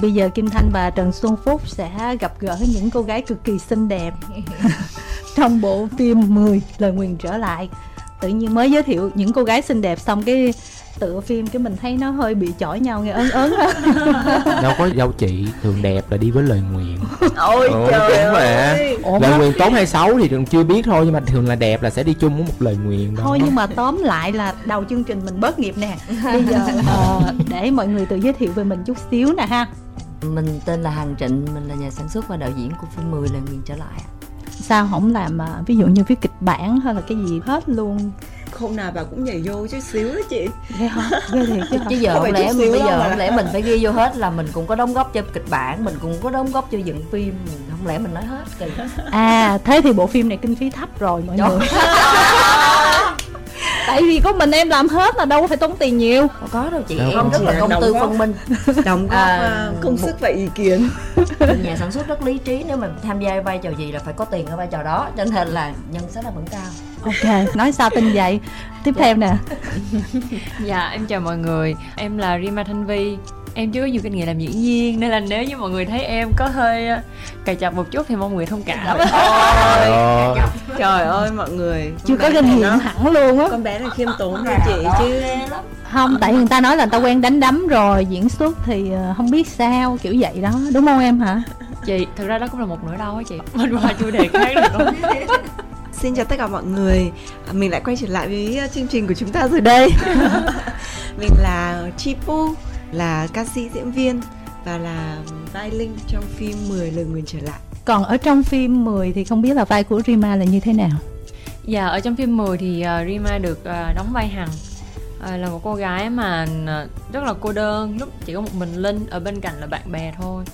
bây giờ Kim Thanh và Trần Xuân Phúc sẽ gặp gỡ những cô gái cực kỳ xinh đẹp. Trong bộ phim 10 lời nguyền trở lại tự nhiên mới giới thiệu những cô gái xinh đẹp xong cái tựa phim cái mình thấy nó hơi bị chỏi nhau nghe ớn ớn á. Đâu có dâu chị thường đẹp là đi với lời nguyện ôi Ồ, trời ơi. Ủa, lời nguyện tốt hay xấu thì thường chưa biết thôi nhưng mà thường là đẹp là sẽ đi chung với một lời nguyện đó. Thôi nhưng mà tóm lại là đầu chương trình mình bớt nghiệp nè. Bây giờ ờ, để mọi người tự giới thiệu về mình chút xíu nè ha mình tên là Hằng Trịnh mình là nhà sản xuất và đạo diễn của phim 10 lần nguyền trở lại ạ. sao không làm à, ví dụ như viết kịch bản hay là cái gì hết luôn? Không nào bà cũng nhảy vô chút xíu đó chị. Ghê hả? Ghê thiệt chứ chứ giờ Không lẽ bây giờ mà. không lẽ mình phải ghi vô hết là mình cũng có đóng góp cho kịch bản mình cũng có đóng góp cho dựng phim không lẽ mình nói hết kỳ à thế thì bộ phim này kinh phí thấp rồi mọi người tại vì có mình em làm hết là đâu có phải tốn tiền nhiều. Không có đâu chị Đâu, em không rất là công tư phân minh. Đóng góp À, à, công sức và ý kiến. Nhà sản xuất rất lý trí nếu mà tham gia vai trò gì là phải có tiền ở vai trò đó cho nên là nhân sách là vẫn cao. Ok nói sao tin vậy? Tiếp theo nè. Dạ em chào mọi người. Em là Rima Thanh Vi Em chưa có nhiều kinh nghiệm làm diễn viên Nên là nếu như mọi người thấy em có hơi ờ, cà chập một chút Thì mong người thông cảm. Ờ, trời ơi. Mọi người. Chưa con có kinh nghiệm hẳn luôn á. Con bé này khiêm tốn hơn chị chứ. không tại người ta nói là người ta quen đánh đấm rồi diễn xuất thì ờ, không biết sao kiểu vậy đó. Đúng không em hả? Chị, thực ra đó cũng là một nỗi đau á chị. Mình qua chủ đề khác được không? Xin chào tất cả mọi người. À, Mình lại quay trở lại với uh, chương trình của chúng ta rồi đây. Mình là Chipu Là ca sĩ diễn viên Và là vai Linh trong phim 10 lời nguyền trở lại. Còn ở trong phim 10 thì không biết là vai của Rima là như thế nào? Dạ, ở trong phim 10 thì ờ, Rima được ờ, đóng vai Hằng Ờ, Là một cô gái mà rất là cô đơn Lúc chỉ có một mình Linh Ở bên cạnh là bạn bè thôi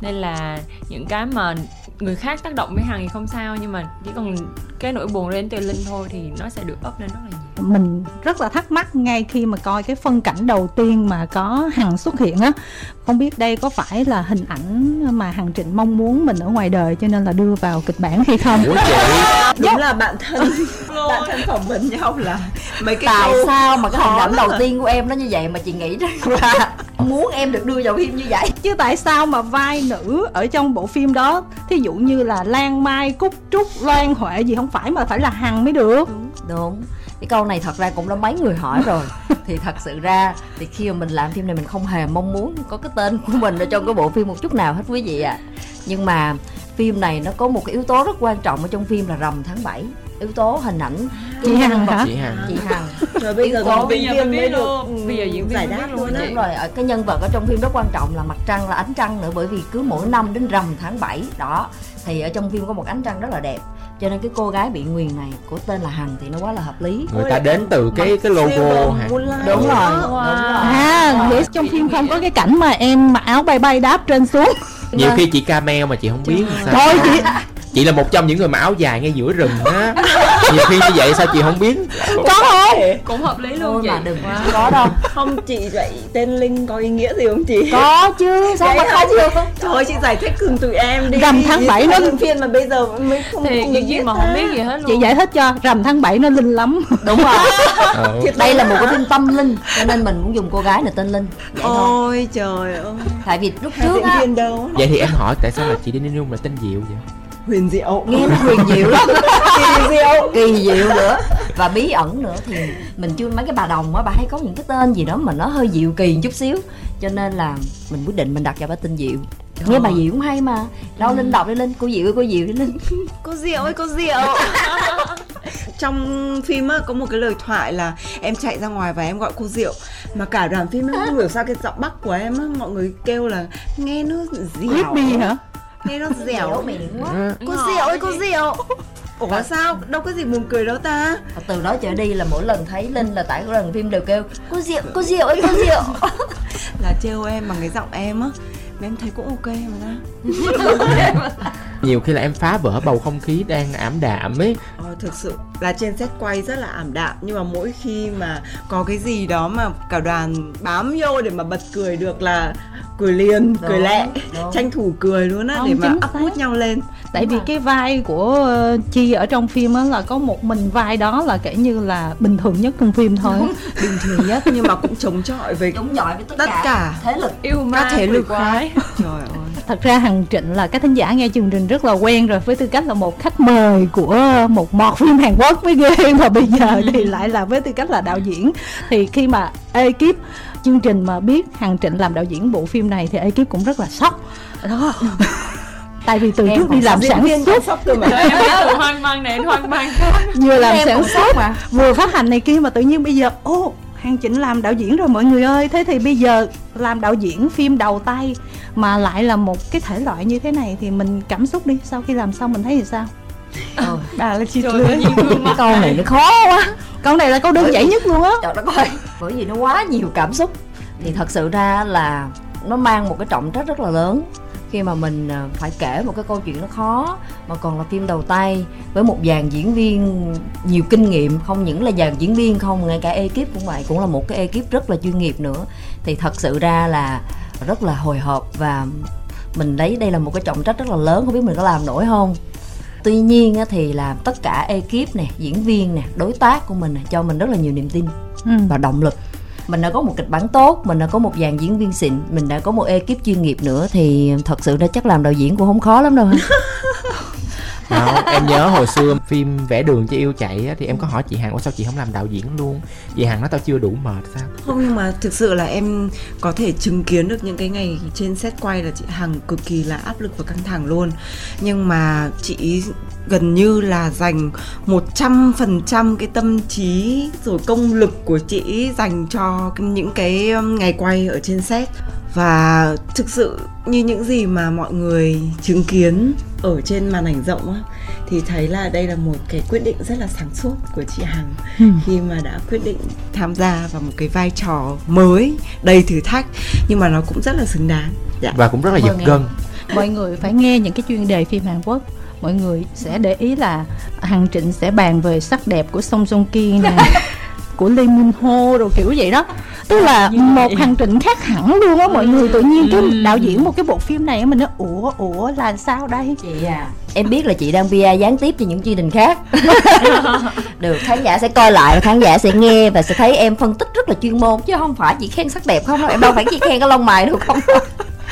Nên là những cái mà người khác tác động với Hằng thì không sao Nhưng mà chỉ cần cái nỗi buồn đến từ Linh thôi Thì nó sẽ được ấp lên rất là nhiều. Mình rất là thắc mắc ngay khi mà coi cái phân cảnh đầu tiên mà có hằng xuất hiện á. Không biết đây có phải là hình ảnh mà hằng trịnh mong muốn mình ở ngoài đời cho nên là đưa vào kịch bản hay không? Ủa chị? Đúng là bạn thân Bạn thân phỏng vấn nhau là Mấy cái tại câu sao mà cái hành khó động đầu tiên của em nó như vậy mà chị nghĩ là muốn em được đưa vào phim như vậy? Chứ tại sao mà vai nữ ở trong bộ phim đó thí dụ như là lan mai cúc trúc loan huệ gì không phải mà phải là hằng mới được? Đúng cái câu này thật ra cũng đã mấy người hỏi rồi. Thì thật sự ra thì khi mà mình làm phim này mình không hề mong muốn có cái tên của mình ở trong cái bộ phim một chút nào hết quý vị ạ. Nhưng mà phim này nó có một cái yếu tố rất quan trọng ở trong phim là rằm tháng 7 yếu tố hình ảnh. Chị Hằng hả? chị Hằng. Chị Hằng. Trời bây giờ còn bây giờ mới biết được luôn. ừ, Bây giờ diễn viên giải đáp luôn. Đúng rồi, ở cái nhân vật ở trong phim rất quan trọng là mặt trăng là ánh trăng nữa bởi vì cứ mỗi năm đến rằm tháng 7 đó thì ở trong phim có một ánh trăng rất là đẹp. Cho nên cái cô gái bị nguyền này của tên là Hằng thì nó quá là hợp lý. Người ta đến từ cái cái logo hả? Đúng rồi đúng rồi. À vậy trong phim không có cái cảnh mà em mặc áo bay bay đáp trên xuống. Nhiều khi chị camel mà chị không biết sao. Thôi chị chị là một trong những người mà áo dài ngay giữa rừng á. Nhiều khi như vậy sao chị không biết? Có không? Cũng hợp lý luôn Thôi chị. mà đừng Wow. có đâu. Không chị vậy tên Linh có ý nghĩa gì không chị? có chứ sao mà không? Trời ơi chị giải thích cùng tụi em đi. Rằm tháng bảy nó- Những phiên mà bây giờ mới không Thì không biết mà không biết gì hết luôn. chị giải thích cho rằm tháng 7 nó linh lắm. Đúng rồi. Ờ. đây là một cái phim tâm linh cho nên mình muốn dùng cô gái này tên linh. Vậy thôi. Ôi trời ơi. Tại vì lúc trước á vậy thì em hỏi tại sao là chị Đinh Nhung là tên Diệu vậy Huyền Diệu. Nghe nó huyền diệu lắm. Kỳ Diệu. Kỳ diệu nữa. Và bí ẩn nữa thì mình chưa mấy cái bà đồng á bà hay có những cái tên gì đó mà nó hơi diệu kỳ chút xíu. Cho nên là mình quyết định mình đặt cho bà tên diệu. Nghe bà diệu cũng hay mà. Đâu linh đọc đi linh. Cô diệu ơi cô diệu đi linh. Cô Diệu ơi cô Diệu. Trong phim á có một cái lời thoại là Em chạy ra ngoài và em gọi cô Diệu. Mà cả đoàn phim em không hiểu sao cái giọng Bắc của em á Mọi người kêu là nghe nó dẻo Whitby hả Nghe nó dẻo miệng quá. Cô Diệu ơi cô Diệu Ủa sao? Đâu có gì buồn cười đâu ta. Và từ đó trở đi là mỗi lần thấy linh là tại lần phim đều kêu cô diệu cô diệu ơi cô diệu Là trêu em bằng cái giọng em á. Mà em thấy cũng ok mà ta. Nhiều khi là em phá vỡ bầu không khí đang ảm đạm ấy. Ờ, thực sự là trên set quay rất là ảm đạm nhưng mà mỗi khi mà có cái gì đó mà cả đoàn bám vô để mà bật cười được là cười liền Đúng, cười lẹ đúng. tranh thủ cười luôn á để mà xác. hút nhau lên. tại vì Đúng vì rồi. cái vai của ờ, chi ở trong phim á là có một mình vai đó là kể như là bình thường nhất trong phim thôi bình thường nhất nhưng mà cũng chống chọi với Đúng giỏi với tất, Tất cả. thế lực yêu ma các thế lực khác. Trời ơi. thật ra hằng trịnh là các thính giả nghe chương trình rất là quen rồi với tư cách là một khách mời của một mọt phim hàn quốc mới ghê mà bây giờ thì lại là với tư cách là đạo diễn thì khi mà ekip chương trình mà biết hằng trịnh làm đạo diễn bộ phim này thì ekip cũng rất là sốc. Đó. Tại vì từ Em trước đi làm sản xuất. sốc cơ mà. Em từ hoang mang này đến hoang mang. Khác vừa làm em sản xuất mà. vừa phát hành này kia mà tự nhiên bây giờ ô Hàng Chỉnh làm đạo diễn rồi mọi người ơi. Thế thì bây giờ làm đạo diễn phim đầu tay Mà lại là một cái thể loại như thế này Thì mình cảm xúc đi. Sau khi làm xong mình thấy thì sao Ờ, Bà là nhiên gương cái câu này nó khó quá. Câu này là câu đơn giản nhất luôn á. Trời đất ơi bởi vì nó quá nhiều cảm xúc. Thì thật sự ra là nó mang một cái trọng trách rất là lớn. Khi mà mình à, phải kể một cái câu chuyện nó khó mà còn là phim đầu tay với một dàn diễn viên nhiều kinh nghiệm. Không những là dàn diễn viên không ngay cả ekip cũng vậy cũng là một cái ekip rất là chuyên nghiệp nữa. Thì thật sự ra là rất là hồi hộp và mình lấy đây là một cái trọng trách rất là lớn không biết mình có làm nổi không tuy nhiên thì là tất cả ekip nè diễn viên nè đối tác của mình cho mình rất là nhiều niềm tin ừ. và động lực mình đã có một kịch bản tốt mình đã có một dàn diễn viên xịn mình đã có một ekip chuyên nghiệp nữa thì thật sự ra chắc làm đạo diễn cũng không khó lắm đâu không em nhớ hồi xưa phim vẽ đường cho yêu chạy á, thì em có hỏi chị Hằng ủa sao chị không làm đạo diễn luôn? Chị Hằng nói tao chưa đủ mệt sao? Không nhưng mà thực sự là em có thể chứng kiến được những cái ngày trên set quay là chị Hằng cực kỳ là áp lực và căng thẳng luôn. Nhưng mà chị gần như là dành 100% cái tâm trí rồi công lực của chị dành cho những cái um, ngày quay ở trên set. Và thực sự như những gì mà mọi người chứng kiến ở trên màn ảnh rộng á thì thấy là đây là một cái quyết định rất là sáng suốt của chị Hằng khi mà đã quyết định tham gia vào một cái vai trò mới đầy thử thách nhưng mà nó cũng rất là xứng đáng. Dạ. và cũng rất là giật gân. Mọi người phải nghe những cái chuyên đề phim Hàn Quốc Mọi người sẽ để ý là Hằng Trịnh sẽ bàn về sắc đẹp của Song Joong Ki nè Của Lee Min Ho rồi kiểu vậy đó. Tức là Như một vậy. hành trình khác hẳn luôn á mọi người. Tự nhiên cái Ừ. đạo diễn một cái bộ phim này mình nói Ủa ủa là sao đây? Chị à em biết là chị đang PR gián tiếp cho những chương trình khác. Được khán giả sẽ coi lại và khán giả sẽ nghe và sẽ thấy em phân tích rất là chuyên môn. Chứ không phải chỉ khen sắc đẹp không em đâu phải chỉ khen cái lông mày đâu không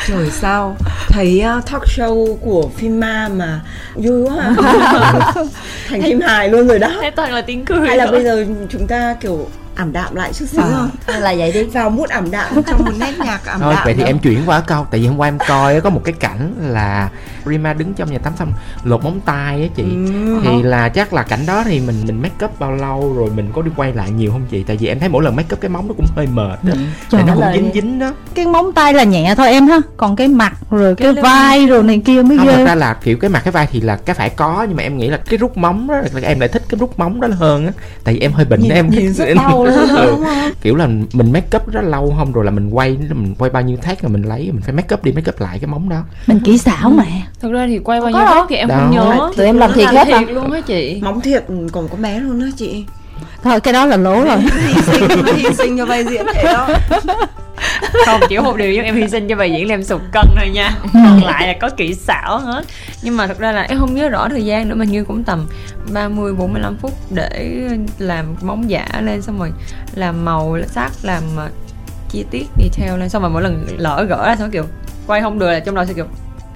trời sao thấy uh, talk show của phim ma mà vui quá à. thành phim hài luôn rồi đó thế toàn là tiếng cười hay là thôi. bây giờ chúng ta kiểu ảm đạm lại chút xíu không Hay là vậy đi. Vào mút ảm đạm trong một nét nhạc ảm thôi đạm vậy thì đó. em chuyển qua câu tại vì hôm qua em coi á, có một cái cảnh là Rima đứng trong nhà tắm xong lột móng tay á chị. Ừ. thì là chắc là cảnh đó thì mình mình make up bao lâu rồi mình có đi quay lại nhiều không chị? Tại vì em thấy mỗi lần make up cái móng nó cũng hơi mệt đó Trời tại nó cũng dính dính đó Cái móng tay là nhẹ thôi em ha Còn cái mặt rồi cái, Cái lưng. vai rồi này kia mới không thật ghê ra là kiểu cái mặt cái vai thì là cái phải có nhưng mà em nghĩ là cái rút móng đó là em lại thích cái rút móng đó hơn á. Tại vì em hơi bệnh nhìn, em nhìn rất thích- đau đó, Ừ. không? Kiểu là mình make up rất lâu không rồi là mình quay mình quay bao nhiêu thác rồi mình lấy mình phải make up đi make up lại cái móng đó. Mình kỹ xảo mà. Thật ra thì quay bao nhiêu phút thì em Đâu. không nhớ. Tụi em làm thiệt hết thiệt luôn á chị. Móng thiệt còn có bé luôn đó chị Thôi cái đó là lố rồi. Hy sinh hy sinh cho vai diễn vậy đó. Không chỉ một điều nhưng em hy sinh cho bài diễn là em sụt cân thôi nha. Còn lại là có kỹ xảo hết. Nhưng mà thật ra là em không nhớ rõ thời gian nữa mà như cũng tầm 30 45 phút để làm móng giả lên xong rồi làm màu sắc làm ờ, chi tiết detail lên. Xong rồi mỗi lần lỡ gỡ ra xong kiểu quay không được là trong đầu sẽ kiểu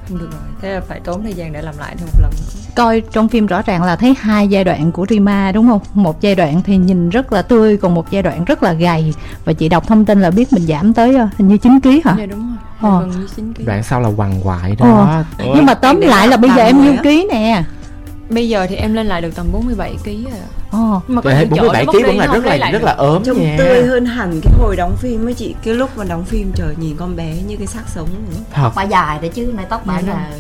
không được rồi thế là phải tốn thời gian để làm lại thêm một lần nữa coi trong phim rõ ràng là thấy hai giai đoạn của Rima đúng không? Một giai đoạn thì nhìn rất là tươi còn một giai đoạn rất là gầy và chị đọc thông tin là biết mình giảm tới ờ, hình như 9 kg hả? dạ đúng rồi Ờ. đoạn sau là quằn quại đó Ủa, Nhưng mà tóm lại là bây giờ em nhiêu ký nè. bây giờ thì em lên lại được tầm 47 kg rồi ạ. Ờ. nhưng mà chỗ 47 nó kg vẫn là rất là rất là ốm trông nha tươi hơn hẳn cái hồi đóng phim ấy chị cái lúc mà đóng phim trời nhìn con bé như cái xác sống nữa. thật bà dài đấy chứ nay tóc bà Dạ, là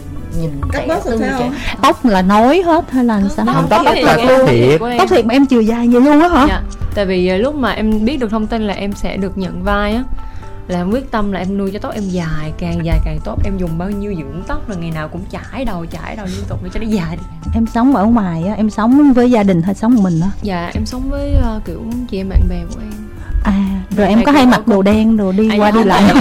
nhìn Cắt bớt rồi phải không? Tóc là nối hết hay là sao? không tóc Tóc tóc là tóc em. thiệt. Tóc thiệt mà em chiều dài vậy luôn á hả? Dạ, tại vì ờ, lúc mà em biết được thông tin là em sẽ được nhận vai á là em quyết tâm là em nuôi cho tóc em dài càng dài càng tốt em dùng bao nhiêu dưỡng tóc là ngày nào cũng chải đầu chải đầu liên tục để cho nó dài đi Em sống ở ngoài á, em sống với gia đình hay sống một mình á? dạ em sống với ờ, kiểu chị em bạn bè của em rồi em có hay mặc đồ đen đồ đi Ai qua đi lại.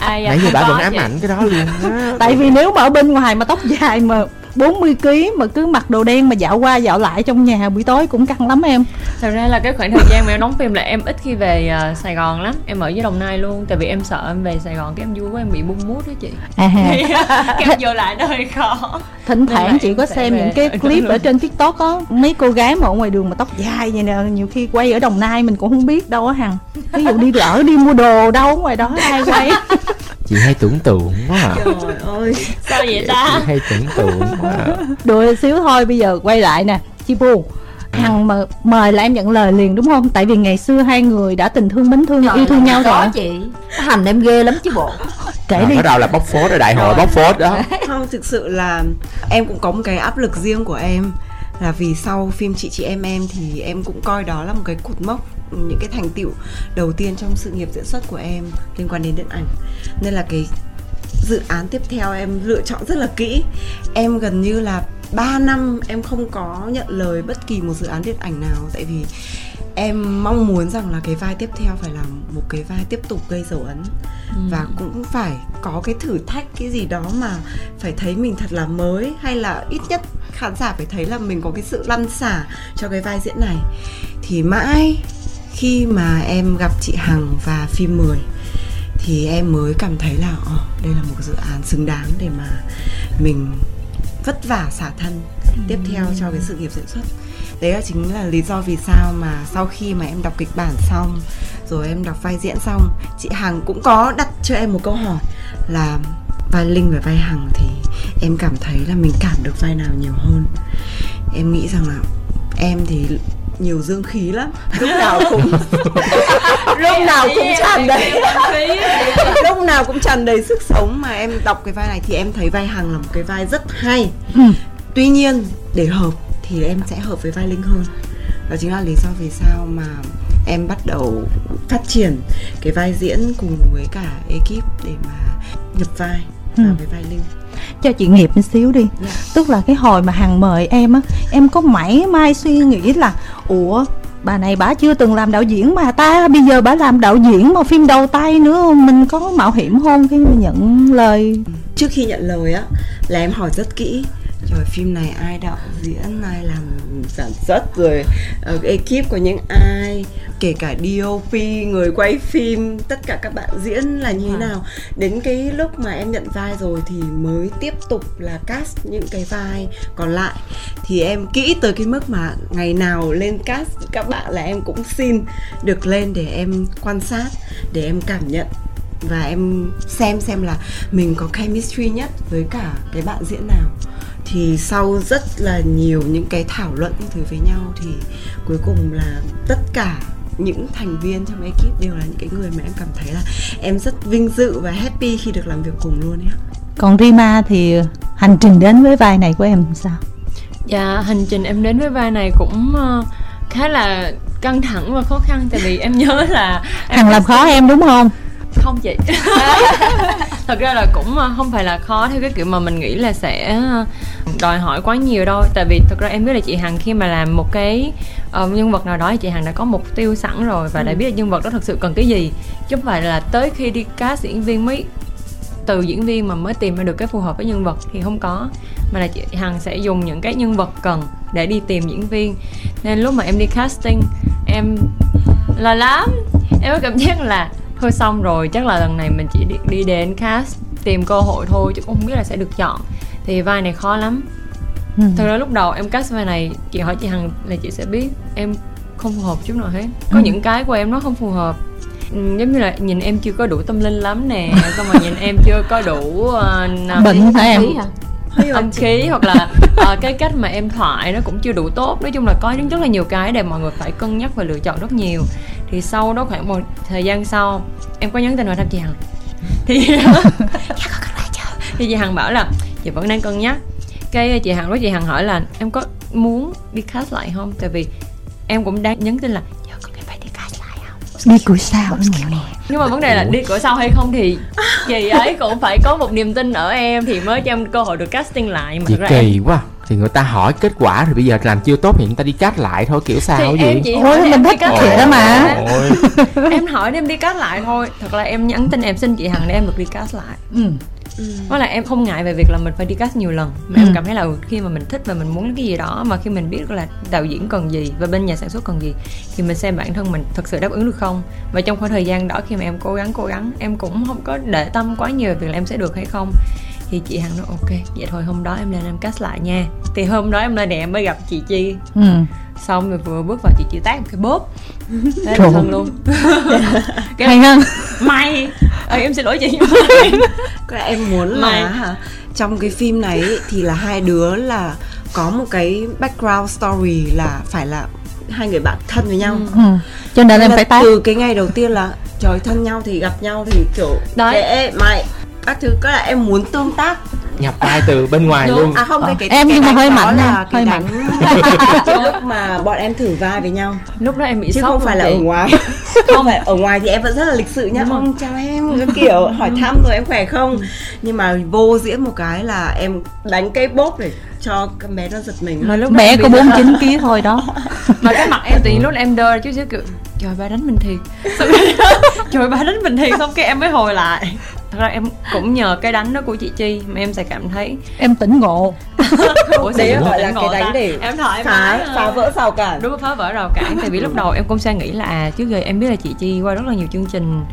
nãy giờ bà vẫn ám ảnh cái đó luôn. Á tại vì nếu mà ở bên ngoài mà tóc dài mà 40 kg mà cứ mặc đồ đen mà dạo qua dạo lại trong nhà buổi tối cũng căng lắm em. Thật ra là cái khoảng thời gian mà em đóng phim là em ít khi về ờ, Sài Gòn lắm. Em ở với Đồng Nai luôn tại vì em sợ em về Sài Gòn cái em vui quá em bị bung mút đó chị. À ha. cái em vô lại nó hơi khó thỉnh thoảng chị có xem về. những cái clip ở trên tiktok có mấy cô gái mà ở ngoài đường mà tóc dài vậy nè nhiều khi quay ở đồng nai mình cũng không biết đâu á hằng. Ví dụ đi lỡ đi mua đồ đâu ở ngoài đó ai quay chị hay tưởng tượng quá à. Trời ơi. Sao vậy chị ta hay tưởng tượng quá à. đùa xíu thôi bây giờ quay lại nè. Chi pu hằng mà mời là em nhận lời liền đúng không? Tại vì ngày xưa hai người đã tình thương mến thương Trời yêu thương nhau rồi. chị. Hành em ghê lắm chứ bộ. Kể À, đi. bắt đầu là bóc phốt ở đại hội bóc phốt đó. Không thực sự là em cũng có một cái áp lực riêng của em. Là vì sau phim chị chị em em thì em cũng coi đó là một cái cột mốc những cái thành tựu đầu tiên trong sự nghiệp diễn xuất của em liên quan đến điện ảnh. Nên là cái dự án tiếp theo em lựa chọn rất là kỹ. Em gần như là 3 năm em không có nhận lời bất kỳ một dự án điện ảnh nào. Tại vì em mong muốn rằng là cái vai tiếp theo phải là một cái vai tiếp tục gây dấu ấn. Và cũng phải có cái thử thách cái gì đó mà phải thấy mình thật là mới hay là ít nhất khán giả phải thấy là mình có cái sự lăn xả cho cái vai diễn này. Thì mãi khi mà em gặp chị Hằng và phim 10 thì em mới cảm thấy là ờ, đây là một dự án xứng đáng để mà mình vất vả xả thân tiếp theo cho cái sự nghiệp diễn xuất. Đấy là chính là lý do vì sao mà sau khi mà em đọc kịch bản xong rồi em đọc vai diễn xong chị hằng cũng có đặt cho em một câu hỏi là vai linh và vai hằng thì em cảm thấy là mình cảm được vai nào nhiều hơn? Em nghĩ rằng là em thì nhiều dương khí lắm. Lúc nào cũng lúc nào cũng tràn đầy. lúc nào cũng tràn đầy sức sống mà em đọc cái vai này thì em thấy vai hằng là một cái vai rất hay. Ừ. tuy nhiên để hợp thì em sẽ hợp với vai linh hơn. Đó chính là lý do vì sao mà em bắt đầu phát triển cái vai diễn cùng với cả ekip để mà nhập vai vào Ừ. với vai linh cho chị nghiệp một xíu đi. Dạ. tức là cái hồi mà hằng mời em á em có mảy mai suy nghĩ là ủa bà này bà chưa từng làm đạo diễn mà ta bây giờ bà làm đạo diễn mà phim đầu tay nữa mình có mạo hiểm không? Khi mà nhận lời. Trước khi nhận lời á là em hỏi rất kỹ rồi phim này ai đạo diễn ai làm sản xuất rồi uh, ekip có những ai kể cả DOP người quay phim tất cả các bạn diễn là như thế nào. Đến cái lúc mà em nhận vai rồi thì mới tiếp tục là cast những cái vai còn lại. Thì em kỹ tới cái mức mà ngày nào lên cast các bạn là em cũng xin được lên để em quan sát để em cảm nhận và em xem xem là mình có chemistry nhất với cả cái bạn diễn nào thì sau rất là nhiều những cái thảo luận những thứ với nhau thì cuối cùng là tất cả những thành viên trong ekip đều là những cái người mà em cảm thấy là em rất vinh dự và happy khi được làm việc cùng luôn ấy ạ. còn Rima thì hành trình đến với vai này của em sao Dạ, hành trình em đến với vai này cũng ờ, khá là căng thẳng và khó khăn tại vì em nhớ là em hằng làm khó em đúng không không chị. Thật ra là cũng ờ, không phải là khó theo cái kiểu mà mình nghĩ là sẽ ờ, đòi hỏi quá nhiều đâu. Tại vì thật ra em biết là chị hằng khi mà làm một cái ờ, nhân vật nào đó thì chị hằng đã có mục tiêu sẵn rồi và đã biết là nhân vật đó thật sự cần cái gì. Chứ không phải là tới khi đi cast diễn viên mới từ diễn viên mà mới tìm ra được cái phù hợp với nhân vật thì không có. Mà là chị Hằng sẽ dùng những cái nhân vật cần để đi tìm diễn viên. Nên lúc mà em đi casting em lo lắm. Em có cảm giác là thôi xong rồi chắc là lần này mình chỉ đi, đi đến cast tìm cơ hội thôi chứ cũng không biết là sẽ được chọn. Thì vai này khó lắm. Ừ. thật ra lúc đầu em cast vai này chị hỏi chị Hằng là chị sẽ biết em không phù hợp chút nào hết. Có Ừ. những cái của em nó không phù hợp. Ừ, giống như là nhìn em chưa có đủ tâm linh lắm nè xong rồi nhìn em chưa có đủ uh, bệnh hả em âm khí hoặc là uh, cái cách mà em thoại nó cũng chưa đủ tốt. Nói chung là có rất là nhiều cái để mọi người phải cân nhắc và lựa chọn rất nhiều. Thì sau đó khoảng một thời gian sau em có nhắn tin vào thăm chị hằng. Thì thì chị hằng bảo là chị vẫn đang cân nhắc. Cái chị hằng nói chị hằng hỏi là em có muốn đi cast lại không? Tại vì em cũng đang nhắn tin là đi cửa sau nè. Nhưng mà vấn đề là đi cửa sau hay không thì chị ấy cũng phải có một niềm tin ở em thì mới cho em cơ hội được casting lại mà chị thật ra em. kỳ quá thì người ta hỏi kết quả rồi bây giờ làm chưa tốt thì người ta đi cắt lại thôi kiểu sao thì gì em chỉ Ôi, hỏi mình em đi thích cắt vậy lại đó mà. Ôi, em hỏi em đi cắt lại thôi. Thật là em nhắn tin em xin chị hằng để em được đi cắt lại. Ừ. với là em không ngại về việc là mình phải đi cast nhiều lần. Mà Ừ. em cảm thấy là ừ, khi mà mình thích và mình muốn cái gì đó mà khi mình biết là đạo diễn cần gì và bên nhà sản xuất cần gì thì mình xem bản thân mình thật sự đáp ứng được không? Và trong khoảng thời gian đó khi mà em cố gắng cố gắng em cũng không có để tâm quá nhiều về việc là em sẽ được hay không thì chị hằng nói ok vậy thôi hôm đó em lên em cast lại nha thì hôm đó em lên để em mới gặp chị chi Ừ. xong rồi vừa bước vào chị chỉ tát một cái bóp thế Trời. thân luôn Cái- hay hơn mày Ê, em xin lỗi chị Cái em muốn Mày. là hả, trong cái phim này thì là hai đứa là có một cái background story là phải là hai người bạn thân với nhau. ừ. cho nên em Là phải tát từ cái ngày đầu tiên là trời thân nhau thì gặp nhau thì kiểu Đấy. Mày các thứ có là em muốn tương tác. Nhập vai từ bên ngoài luôn. À không Ờ, cái, cái em cái nhưng mà hơi mạnh là cái hơi cái lúc mà bọn em thử vai với nhau. Lúc đó em bị chứ sốc không phải là chị. ở ngoài. Không. Phải ở ngoài thì em vẫn rất là lịch sự nhá Đúng rồi. ông chào em cái kiểu. Hỏi thăm rồi em khỏe không. Nhưng mà vô diễn một cái là em đánh cái bốp để cho con bé nó giật mình. Mà lúc bé có bị- 49 kg thôi đó. Mà cái mặt em tự nhiên lúc em đơ chút xíu kiểu trời ba đánh mình thiệt. Trời ba đánh mình thiệt. Xong cái em mới hồi lại thật ra em cũng nhờ cái đánh đó của chị chi mà em sẽ cảm thấy em tỉnh ngộ. Ủa đấy gọi là cái đánh để em thoải phá mái phá vỡ rào cản. Đúng phá vỡ rào cản. Tại vì lúc đầu em cũng sẽ nghĩ là à trước giờ em biết là chị chi qua rất là nhiều chương trình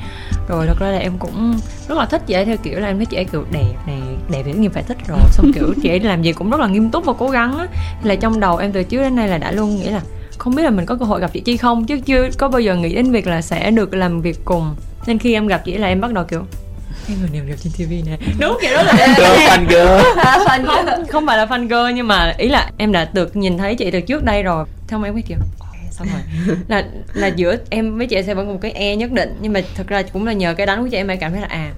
rồi thật ra là em cũng rất là thích chị ấy theo kiểu là em thấy chị ấy kiểu đẹp này đẹp thì nhiên phải thích rồi. Xong kiểu chị ấy làm gì cũng rất là nghiêm túc và cố gắng á. Thì là trong đầu em từ trước đến nay là đã luôn nghĩ là không biết là mình có cơ hội gặp chị chi không? Chứ chưa có bao giờ nghĩ đến việc là sẽ được làm việc cùng. Nên khi em gặp chị là em bắt đầu kiểu cái người đẹp đẹp trên TV nè. Đúng kiểu đó là fan girl. Fan không, không phải là fan girl nhưng mà ý là em đã được nhìn thấy chị từ trước đây rồi. Xong em mới kiểu "Ok, xong rồi là là giữa em với chị sẽ vẫn có một cái e nhất định nhưng mà thật ra cũng là nhờ cái đánh của chị em em cảm thấy là à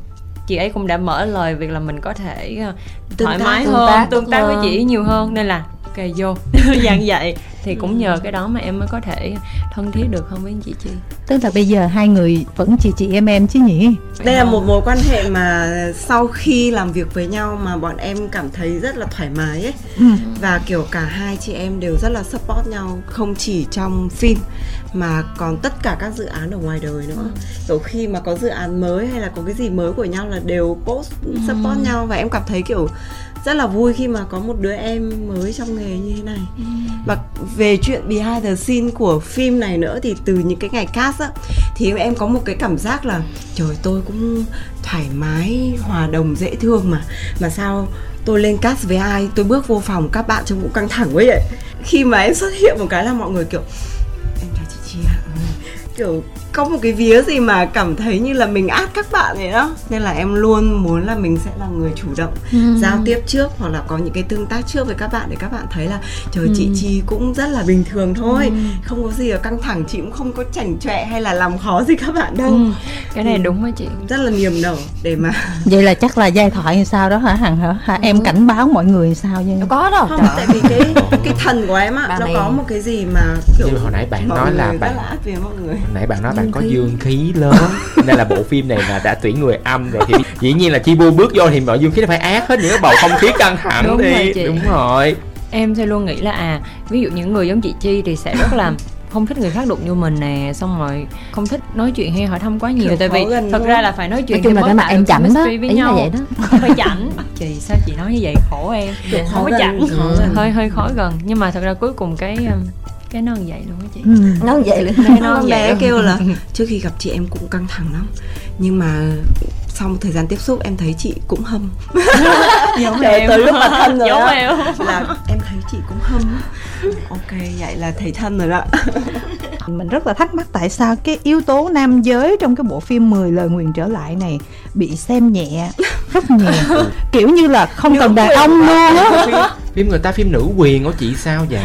chị ấy cũng đã mở lời việc là mình có thể ờ, Tương thoải tác, mái tương hơn tác tương tác với chị ấy nhiều hơn. Nên là ok vô. Dạng vậy thì cũng nhờ cái đó mà em mới có thể thân thiết được hơn với chị chi? Tức là bây giờ hai người vẫn chị chị em em chứ nhỉ? Đây là một mối quan hệ mà sau khi làm việc với nhau mà bọn em cảm thấy rất là thoải mái ấy. Ừ. và kiểu cả hai chị em đều rất là support nhau không chỉ trong phim mà còn tất cả các dự án ở ngoài đời nữa. Kiểu khi mà có dự án mới hay là có cái gì mới của nhau là đều post support nhau và em cảm thấy kiểu rất là vui khi mà có một đứa em mới trong nghề như thế này. Và về chuyện behind the scene của phim này nữa thì từ những cái ngày cast á, thì em có một cái cảm giác là, trời, tôi cũng thoải mái, hòa đồng, dễ thương mà. Mà sao tôi lên cast với ai, tôi bước vô phòng, các bạn trông cũng căng thẳng quá vậy. Khi mà em xuất hiện một cái là mọi người kiểu, em chào chị chi ạ. Kiểu có một cái vía gì mà cảm thấy như là mình át các bạn vậy đó. Nên là em luôn muốn là mình sẽ là người chủ động giao tiếp trước hoặc là có những cái tương tác trước với các bạn để các bạn thấy là trời chị chi cũng rất là bình thường thôi. Không có gì là căng thẳng chị cũng không có chảnh chọe hay là làm khó gì các bạn đâu. Ừ, cái này đúng với chị. Rất là niềm nở để mà vậy là chắc là giai thoại hay sao đó hả? Hằng hả hả em cảnh báo mọi người sao đâu có đâu. Không trời tại vì cái cái thần của em á Bà nó này- có một cái gì mà kiểu như hồi nãy bạn nói là bạn là về mọi người. Hồi nãy bạn nói bạn Dương có khí. dương khí lớn. Nên là bộ phim này là đã tuyển người âm rồi thì dĩ nhiên là chi bu bước vô thì mọi dương khí nó phải ác hết những cái bầu không khí căng thẳng Đúng đi. rồi chị. đúng rồi. Em sẽ luôn nghĩ là à ví dụ những người giống chị chi thì sẽ rất là không thích người khác đụng vô mình nè xong rồi không thích nói chuyện hay hỏi thăm quá nhiều. Kiểu tại vì thật luôn. ra là phải nói chuyện nói chung là mặt em chảnh đó. với ý là nhau. vậy đó. Không phải chảnh. Chị sao chị nói như vậy? Khổ em. Dạ. không có Khó chảnh. Hơi hơi khó gần. Nhưng mà thật ra cuối cùng cái um, cái nó như vậy luôn á chị. Ừ. nói vậy luôn. Nó vậy bé luôn. kêu là trước khi gặp chị em cũng căng thẳng lắm. Nhưng mà sau một thời gian tiếp xúc em thấy chị cũng hâm. Giống Trời, em. tới lúc mà thân rồi giống em. Là em thấy chị cũng hâm. Ok vậy là thấy thân rồi đó. Mình rất là thắc mắc tại sao cái yếu tố nam giới trong cái bộ phim 10 lời nguyền trở lại này bị xem nhẹ rất nhiều. Kiểu như là không cần đàn ông luôn á phim người ta phim nữ quyền của chị sao vậy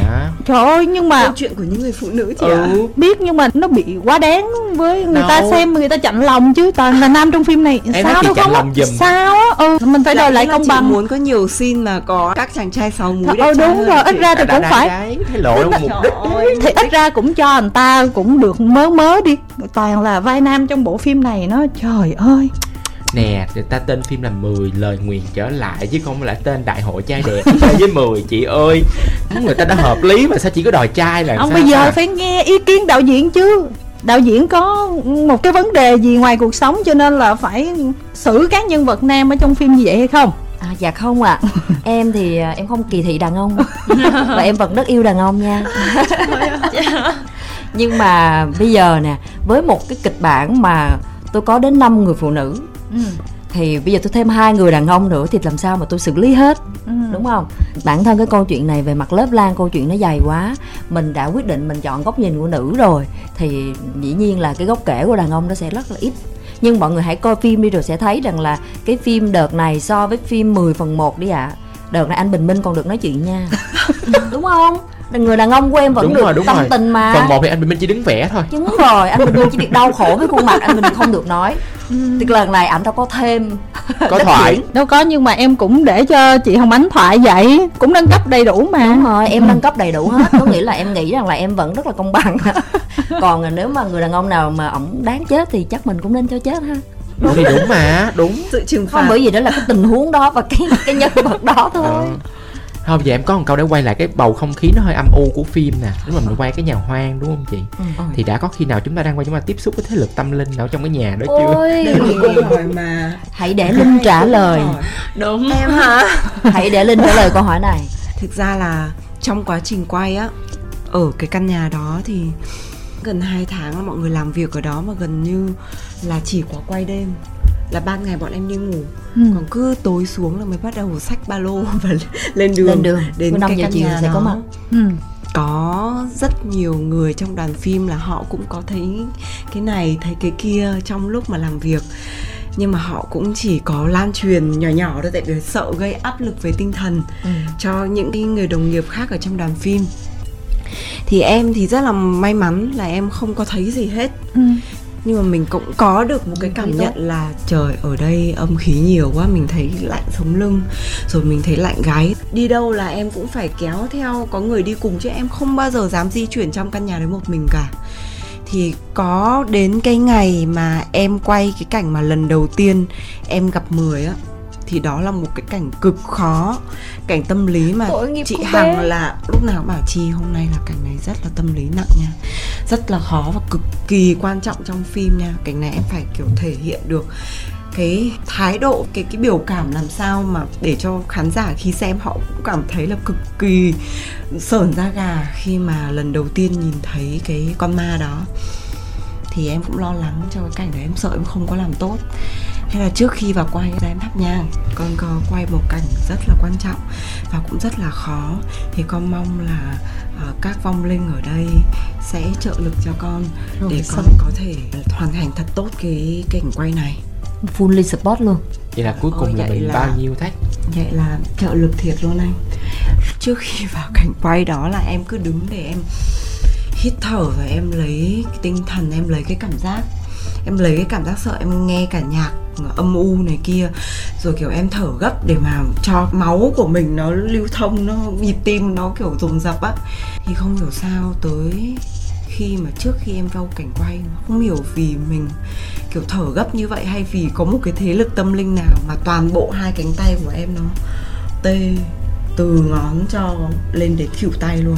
trời ơi nhưng mà câu chuyện của những người phụ nữ chị ạ. Ừ. Biết nhưng mà nó bị quá đáng với người ta Đâu. xem người ta chạnh lòng chứ. Toàn là nam trong phim này Em sao đâu chạnh không á? lòng giùm. sao á. Ừ mình phải đòi lại công bằng. muốn có nhiều scene mà có các chàng trai sáu múi đẹp ờ trai đúng hơn rồi chị. ít ra thì đã, cũng đã, phải. gái thấy lộ ra mục đích. Trời ơi, thì ít ra cũng cho người ta cũng được mớ mớ đi. Toàn là vai nam trong bộ phim này nó trời ơi nè người ta tên phim là 10 lời nguyền trở lại chứ không phải tên đại hội trai đẹp chơi với 10 chị ơi. Người ta đã hợp lý mà sao chỉ có đòi trai là ông sao bây giờ à? phải nghe ý kiến đạo diễn chứ. Đạo diễn có một cái vấn đề gì ngoài cuộc sống cho nên là phải xử các nhân vật nam ở trong phim như vậy hay không? À, dạ không ạ. Em thì à, em không kỳ thị đàn ông. Và em vẫn rất yêu đàn ông nha. Nhưng mà bây giờ nè với một cái kịch bản mà tôi có đến 5 người phụ nữ thì bây giờ tôi thêm hai người đàn ông nữa thì làm sao mà tôi xử lý hết? Ừ. đúng không? Bản thân cái câu chuyện này về mặt lớp lan câu chuyện nó dày quá. Mình đã quyết định mình chọn góc nhìn của nữ rồi thì dĩ nhiên là cái góc kể của đàn ông nó sẽ rất là ít. Nhưng mọi người hãy coi phim đi rồi sẽ thấy rằng là cái phim đợt này so với phim 10 phần 1 đi ạ. Đợt này anh Bình Minh còn được nói chuyện nha. Đúng không người đàn ông của em vẫn Đúng được rồi, đúng tâm rồi. tình mà. Phần 1 thì anh Bình Minh chỉ đứng vẽ thôi. Đúng rồi, anh Bình Minh chỉ được đau khổ với khuôn mặt, anh Bình Minh không được nói. Thì lần này ảnh đã có thêm có thoại. diễn. đâu có nhưng mà em cũng để cho chị hồng ánh thoại vậy. Cũng nâng cấp đầy đủ mà. Đúng rồi, em nâng cấp đầy đủ hết. Có nghĩa là em nghĩ rằng là em vẫn rất là công bằng. Còn nếu mà người đàn ông nào mà ổng đáng chết thì chắc mình cũng nên cho chết ha. Thì đúng mà đúng. Sự trừng Không phạt. bởi vì đó là cái tình huống đó và cái cái nhân vật đó thôi. Ờ. không giờ em có một câu để quay lại cái bầu không khí nó hơi âm u của phim nè. Nếu mà mình quay cái nhà hoang đúng không chị? Ừ. thì đã có khi nào chúng ta đang quay chúng ta tiếp xúc với thế lực tâm linh nào trong cái nhà đó chưa? Ôi, là hỏi mà. Hãy để Linh trả lời. đúng em hả? Hãy để Linh trả lời câu hỏi này. Thực ra là trong quá trình quay á ở cái căn nhà đó thì gần 2 tháng là mọi người làm việc ở đó mà gần như là chỉ có quay đêm là ban ngày bọn em đi ngủ Ừ. còn cứ tối xuống là mới bắt đầu xách ba lô và lên đường Lên đường. đến năm cái căn nhà sẽ đó. có mặt. Ừ. có rất nhiều người trong đoàn phim là họ cũng có thấy cái này thấy cái kia trong lúc mà làm việc nhưng mà họ cũng chỉ có lan truyền nhỏ nhỏ thôi tại vì sợ gây áp lực về tinh thần Ừ. cho những cái người đồng nghiệp khác ở trong đoàn phim thì em thì rất là may mắn là em không có thấy gì hết Ừ. nhưng mà mình cũng có được một cái cảm nhận là trời ở đây âm khí nhiều quá mình thấy lạnh sống lưng rồi mình thấy lạnh gáy. Đi đâu là em cũng phải kéo theo có người đi cùng chứ em không bao giờ dám di chuyển trong căn nhà đấy một mình cả. Thì có đến cái ngày mà em quay cái cảnh mà lần đầu tiên em gặp mười á thì đó là một cái cảnh cực khó. Cảnh tâm lý mà chị hằng bé. là lúc nào bảo chi hôm nay là cảnh này rất là tâm lý nặng nha rất là khó và cực kỳ quan trọng trong phim nha. Cảnh này em phải kiểu thể hiện được cái thái độ cái cái biểu cảm làm sao mà để cho khán giả khi xem họ cũng cảm thấy là cực kỳ sởn da gà khi mà lần đầu tiên nhìn thấy cái con ma đó. Thì em cũng lo lắng cho cái cảnh đấy em sợ em không có làm tốt thế là trước khi vào quay ra em thắp nhang con có quay một cảnh rất là quan trọng và cũng rất là khó. Thì con mong là ờ, các vong linh ở đây sẽ trợ lực cho con Rồi, để con có thể hoàn thành thật tốt cái cảnh quay này. Fully support luôn. Vậy là cuối cùng Ôi, là mình là- bao nhiêu thách? vậy là trợ lực thiệt luôn anh. Trước khi vào cảnh quay đó là em cứ đứng để em hít thở và em lấy cái tinh thần em lấy cái cảm giác em lấy cái cảm giác sợ, em nghe cả nhạc âm u này kia, rồi kiểu em thở gấp để mà cho máu của mình nó lưu thông, nó nhịp tim nó kiểu dồn dập á. Thì không hiểu sao tới khi mà trước khi em vào cảnh quay không hiểu vì mình kiểu thở gấp như vậy hay vì có một cái thế lực tâm linh nào mà toàn bộ hai cánh tay của em nó tê từ ngón cho lên đến khuỷu tay luôn.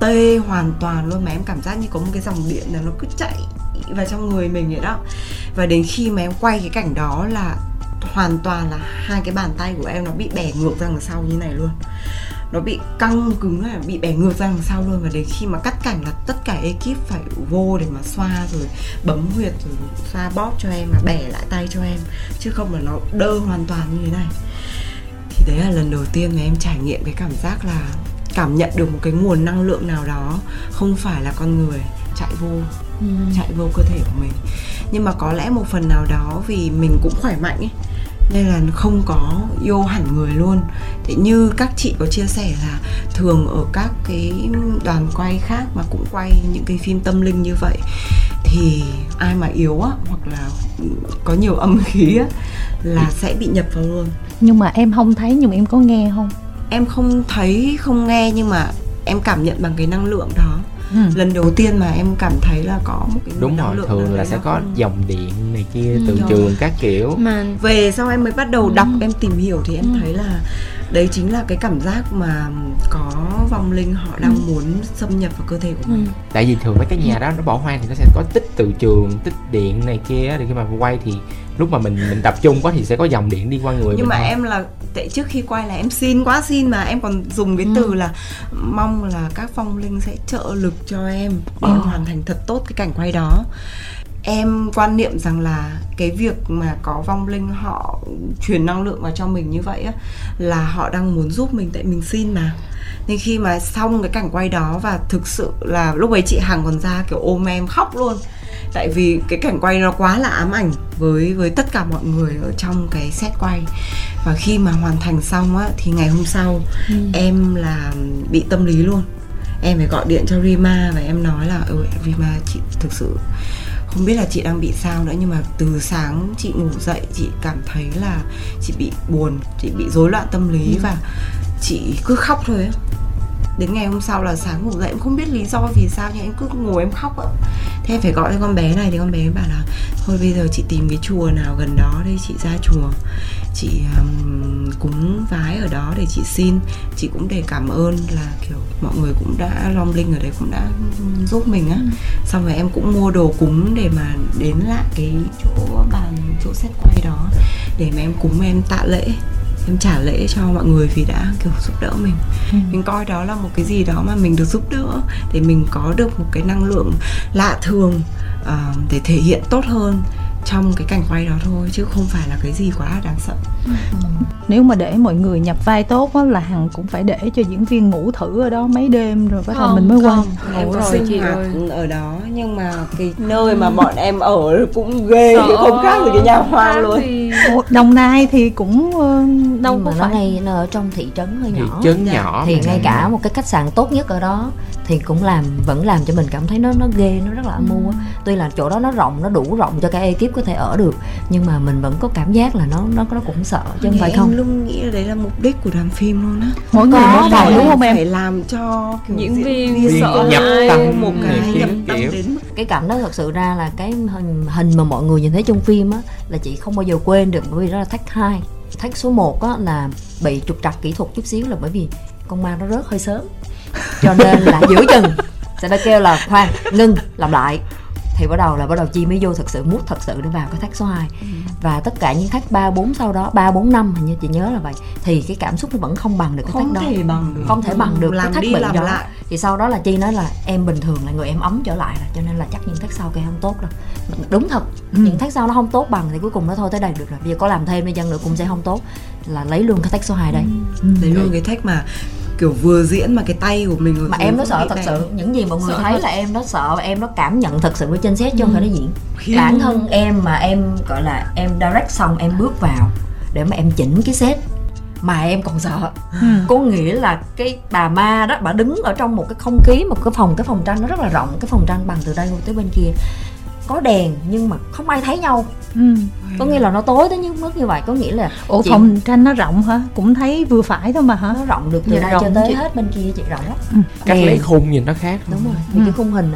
Tê hoàn toàn luôn mà em cảm giác như có một cái dòng điện là nó cứ chạy vào trong người mình vậy đó. Và đến khi mà em quay cái cảnh đó là hoàn toàn là hai cái bàn tay của em nó bị bẻ ngược ra đằng sau như này luôn. Nó bị căng cứng là bị bẻ ngược ra đằng sau luôn. Và đến khi mà cắt cảnh là tất cả ekip phải vô để mà xoa rồi bấm huyệt rồi xoa bóp cho em và bẻ lại tay cho em. Chứ không là nó đơ hoàn toàn như thế này. Thì đấy là lần đầu tiên mà em trải nghiệm cái cảm giác là cảm nhận được một cái nguồn năng lượng nào đó không phải là con người chạy vô chạy vô cơ thể của mình. Nhưng mà có lẽ một phần nào đó vì mình cũng khỏe mạnh ấy nên là không có vô hẳn người luôn. Thì như các chị có chia sẻ là thường ở các cái đoàn quay khác mà cũng quay những cái phim tâm linh như vậy thì ai mà yếu á hoặc là có nhiều âm khí á là sẽ bị nhập vào luôn. Nhưng mà em không thấy nhưng mà em có nghe không? Em không thấy không nghe nhưng mà em cảm nhận bằng cái năng lượng đó Ừ. lần đầu tiên mà em cảm thấy là có một cái đúng năng rồi lượng thường là sẽ có không- dòng điện này kia từ rồi. trường các kiểu mà về sau em mới bắt đầu đọc Ừ. em tìm hiểu thì em thấy là đấy chính là cái cảm giác mà có vong linh họ đang muốn xâm nhập vào cơ thể của mình. Tại vì thường mấy cái nhà đó nó bỏ hoang thì nó sẽ có tích từ trường tích điện này kia thì khi mà quay thì lúc mà mình mình tập trung quá thì sẽ có dòng điện đi qua người nhưng mình mà thôi. em là tại trước khi quay là em xin quá xin mà em còn dùng cái từ là mong là các vong linh sẽ trợ lực cho em để em hoàn thành thật tốt cái cảnh quay đó em quan niệm rằng là cái việc mà có vong linh họ truyền năng lượng vào cho mình như vậy á là họ đang muốn giúp mình tại mình xin mà. Nên khi mà xong cái cảnh quay đó và thực sự là lúc ấy chị hằng còn ra kiểu ôm em khóc luôn. Tại vì cái cảnh quay nó quá là ám ảnh với với tất cả mọi người ở trong cái set quay. Và khi mà hoàn thành xong á thì ngày hôm sau em là bị tâm lý luôn. Em phải gọi điện cho Rima và em nói là ừ, Rima chị thực sự không biết là chị đang bị sao nữa nhưng mà từ sáng chị ngủ dậy chị cảm thấy là chị bị buồn chị bị rối loạn tâm lý và chị cứ khóc thôi á đến ngày hôm sau là sáng ngủ dậy em không biết lý do vì sao nhưng em cứ ngồi em khóc ạ. Thế em phải gọi cho con bé này thì con bé bảo là thôi bây giờ chị tìm cái chùa nào gần đó đây chị ra chùa chị um, cúng vái ở đó để chị xin. Chị cũng để cảm ơn là kiểu mọi người cũng đã long linh ở đấy cũng đã giúp mình á. Xong rồi em cũng mua đồ cúng để mà đến lại cái chỗ bàn chỗ xét quay đó để mà em cúng em tạ lễ em trả lễ cho mọi người vì đã kiểu giúp đỡ mình. Mình coi đó là một cái gì đó mà mình được giúp đỡ để mình có được một cái năng lượng lạ thường à, để thể hiện tốt hơn trong cái cảnh quay đó thôi chứ không phải là cái gì quá là đáng sợ. Nếu mà để mọi người nhập vai tốt á là hằng cũng phải để cho diễn viên ngủ thử ở đó mấy đêm rồi bắt đầu mình mới quay. Ngủ có rồi sinh chị hoạt ơi ở đó nhưng mà cái nơi mà bọn em ở cũng ghê chứ không khác gì cái nhà hoang luôn. thì đồng nai thì cũng ờ, đâu nhưng có mà nó phải. ngay nó ở trong thị trấn hơi thị nhỏ. trấn Dạ. nhỏ thì mà ngay cả một cái khách sạn tốt nhất ở đó thì cũng làm vẫn làm cho mình cảm thấy nó nó ghê nó rất là âm mưu á. Tuy là chỗ đó nó rộng nó đủ rộng cho cả ekip có thể ở được nhưng mà mình vẫn có cảm giác là nó nó nó cũng sợ chứ không phải em không. luôn nghĩ là đấy là mục đích của làm phim luôn á. Mỗi người Có một phần đúng không em? phải làm cho kiểu Diễn viên viên sợ nhập tâm một cái nhập tâm kiểu. đến cái cảnh đó thật sự ra là cái hình hình mà mọi người nhìn thấy trong phim á là chị không bao giờ quên được bởi vì đó là thách 2 thách số 1 á là bị trục trặc kỹ thuật chút xíu là bởi vì con ma nó rớt hơi sớm cho nên là giữa chừng sẽ đã kêu là khoan ngưng làm lại. Thì bắt đầu là bắt đầu chi mới vô thật sự mút thật sự để vào cái thách số 2 và tất cả những thách 3 4 sau đó 3 4 năm hình như chị nhớ là vậy thì cái cảm xúc nó vẫn không bằng được cái không thách đó. thể bằng được. Không thể bằng được làm cái thách đi bị làm đó. lại. Thì sau đó là chi nói là em bình thường là người em ấm trở lại rồi cho nên là chắc những thách sau kia không tốt đâu. Đúng thật những thách sau nó không tốt bằng thì cuối cùng nó thôi tới đây được rồi. Bây giờ có làm thêm đi chăng nữa cũng sẽ không tốt. Là lấy luôn cái thách số 2 đây. Đấy luôn cái thách mà kiểu vừa diễn mà cái tay của mình mà em nó sợ thật sự. Những gì mọi người Sợ thấy thật. là em nó sợ em nó cảm nhận thật sự ở trên set chứ không phải nó diễn. Khi- bản thân em mà em gọi là em direct xong em bước vào để mà em chỉnh cái set mà em còn sợ. Ừ. có nghĩa là cái bà ma đó bà đứng ở trong một cái không khí một cái phòng cái phòng tranh nó rất là rộng cái phòng tranh bằng từ đây tới bên kia có đèn nhưng mà không ai thấy nhau ừ. có nghĩa là nó tối tới những mức như vậy có nghĩa là ủa chị- phòng tranh nó rộng hả cũng thấy vừa phải thôi mà hả nó rộng được từ Dạ, đây rộng cho tới chị. hết bên kia chị rộng lắm Ừ. cách Đèn. lấy khung nhìn nó khác đúng rồi Ừ. vì cái khung hình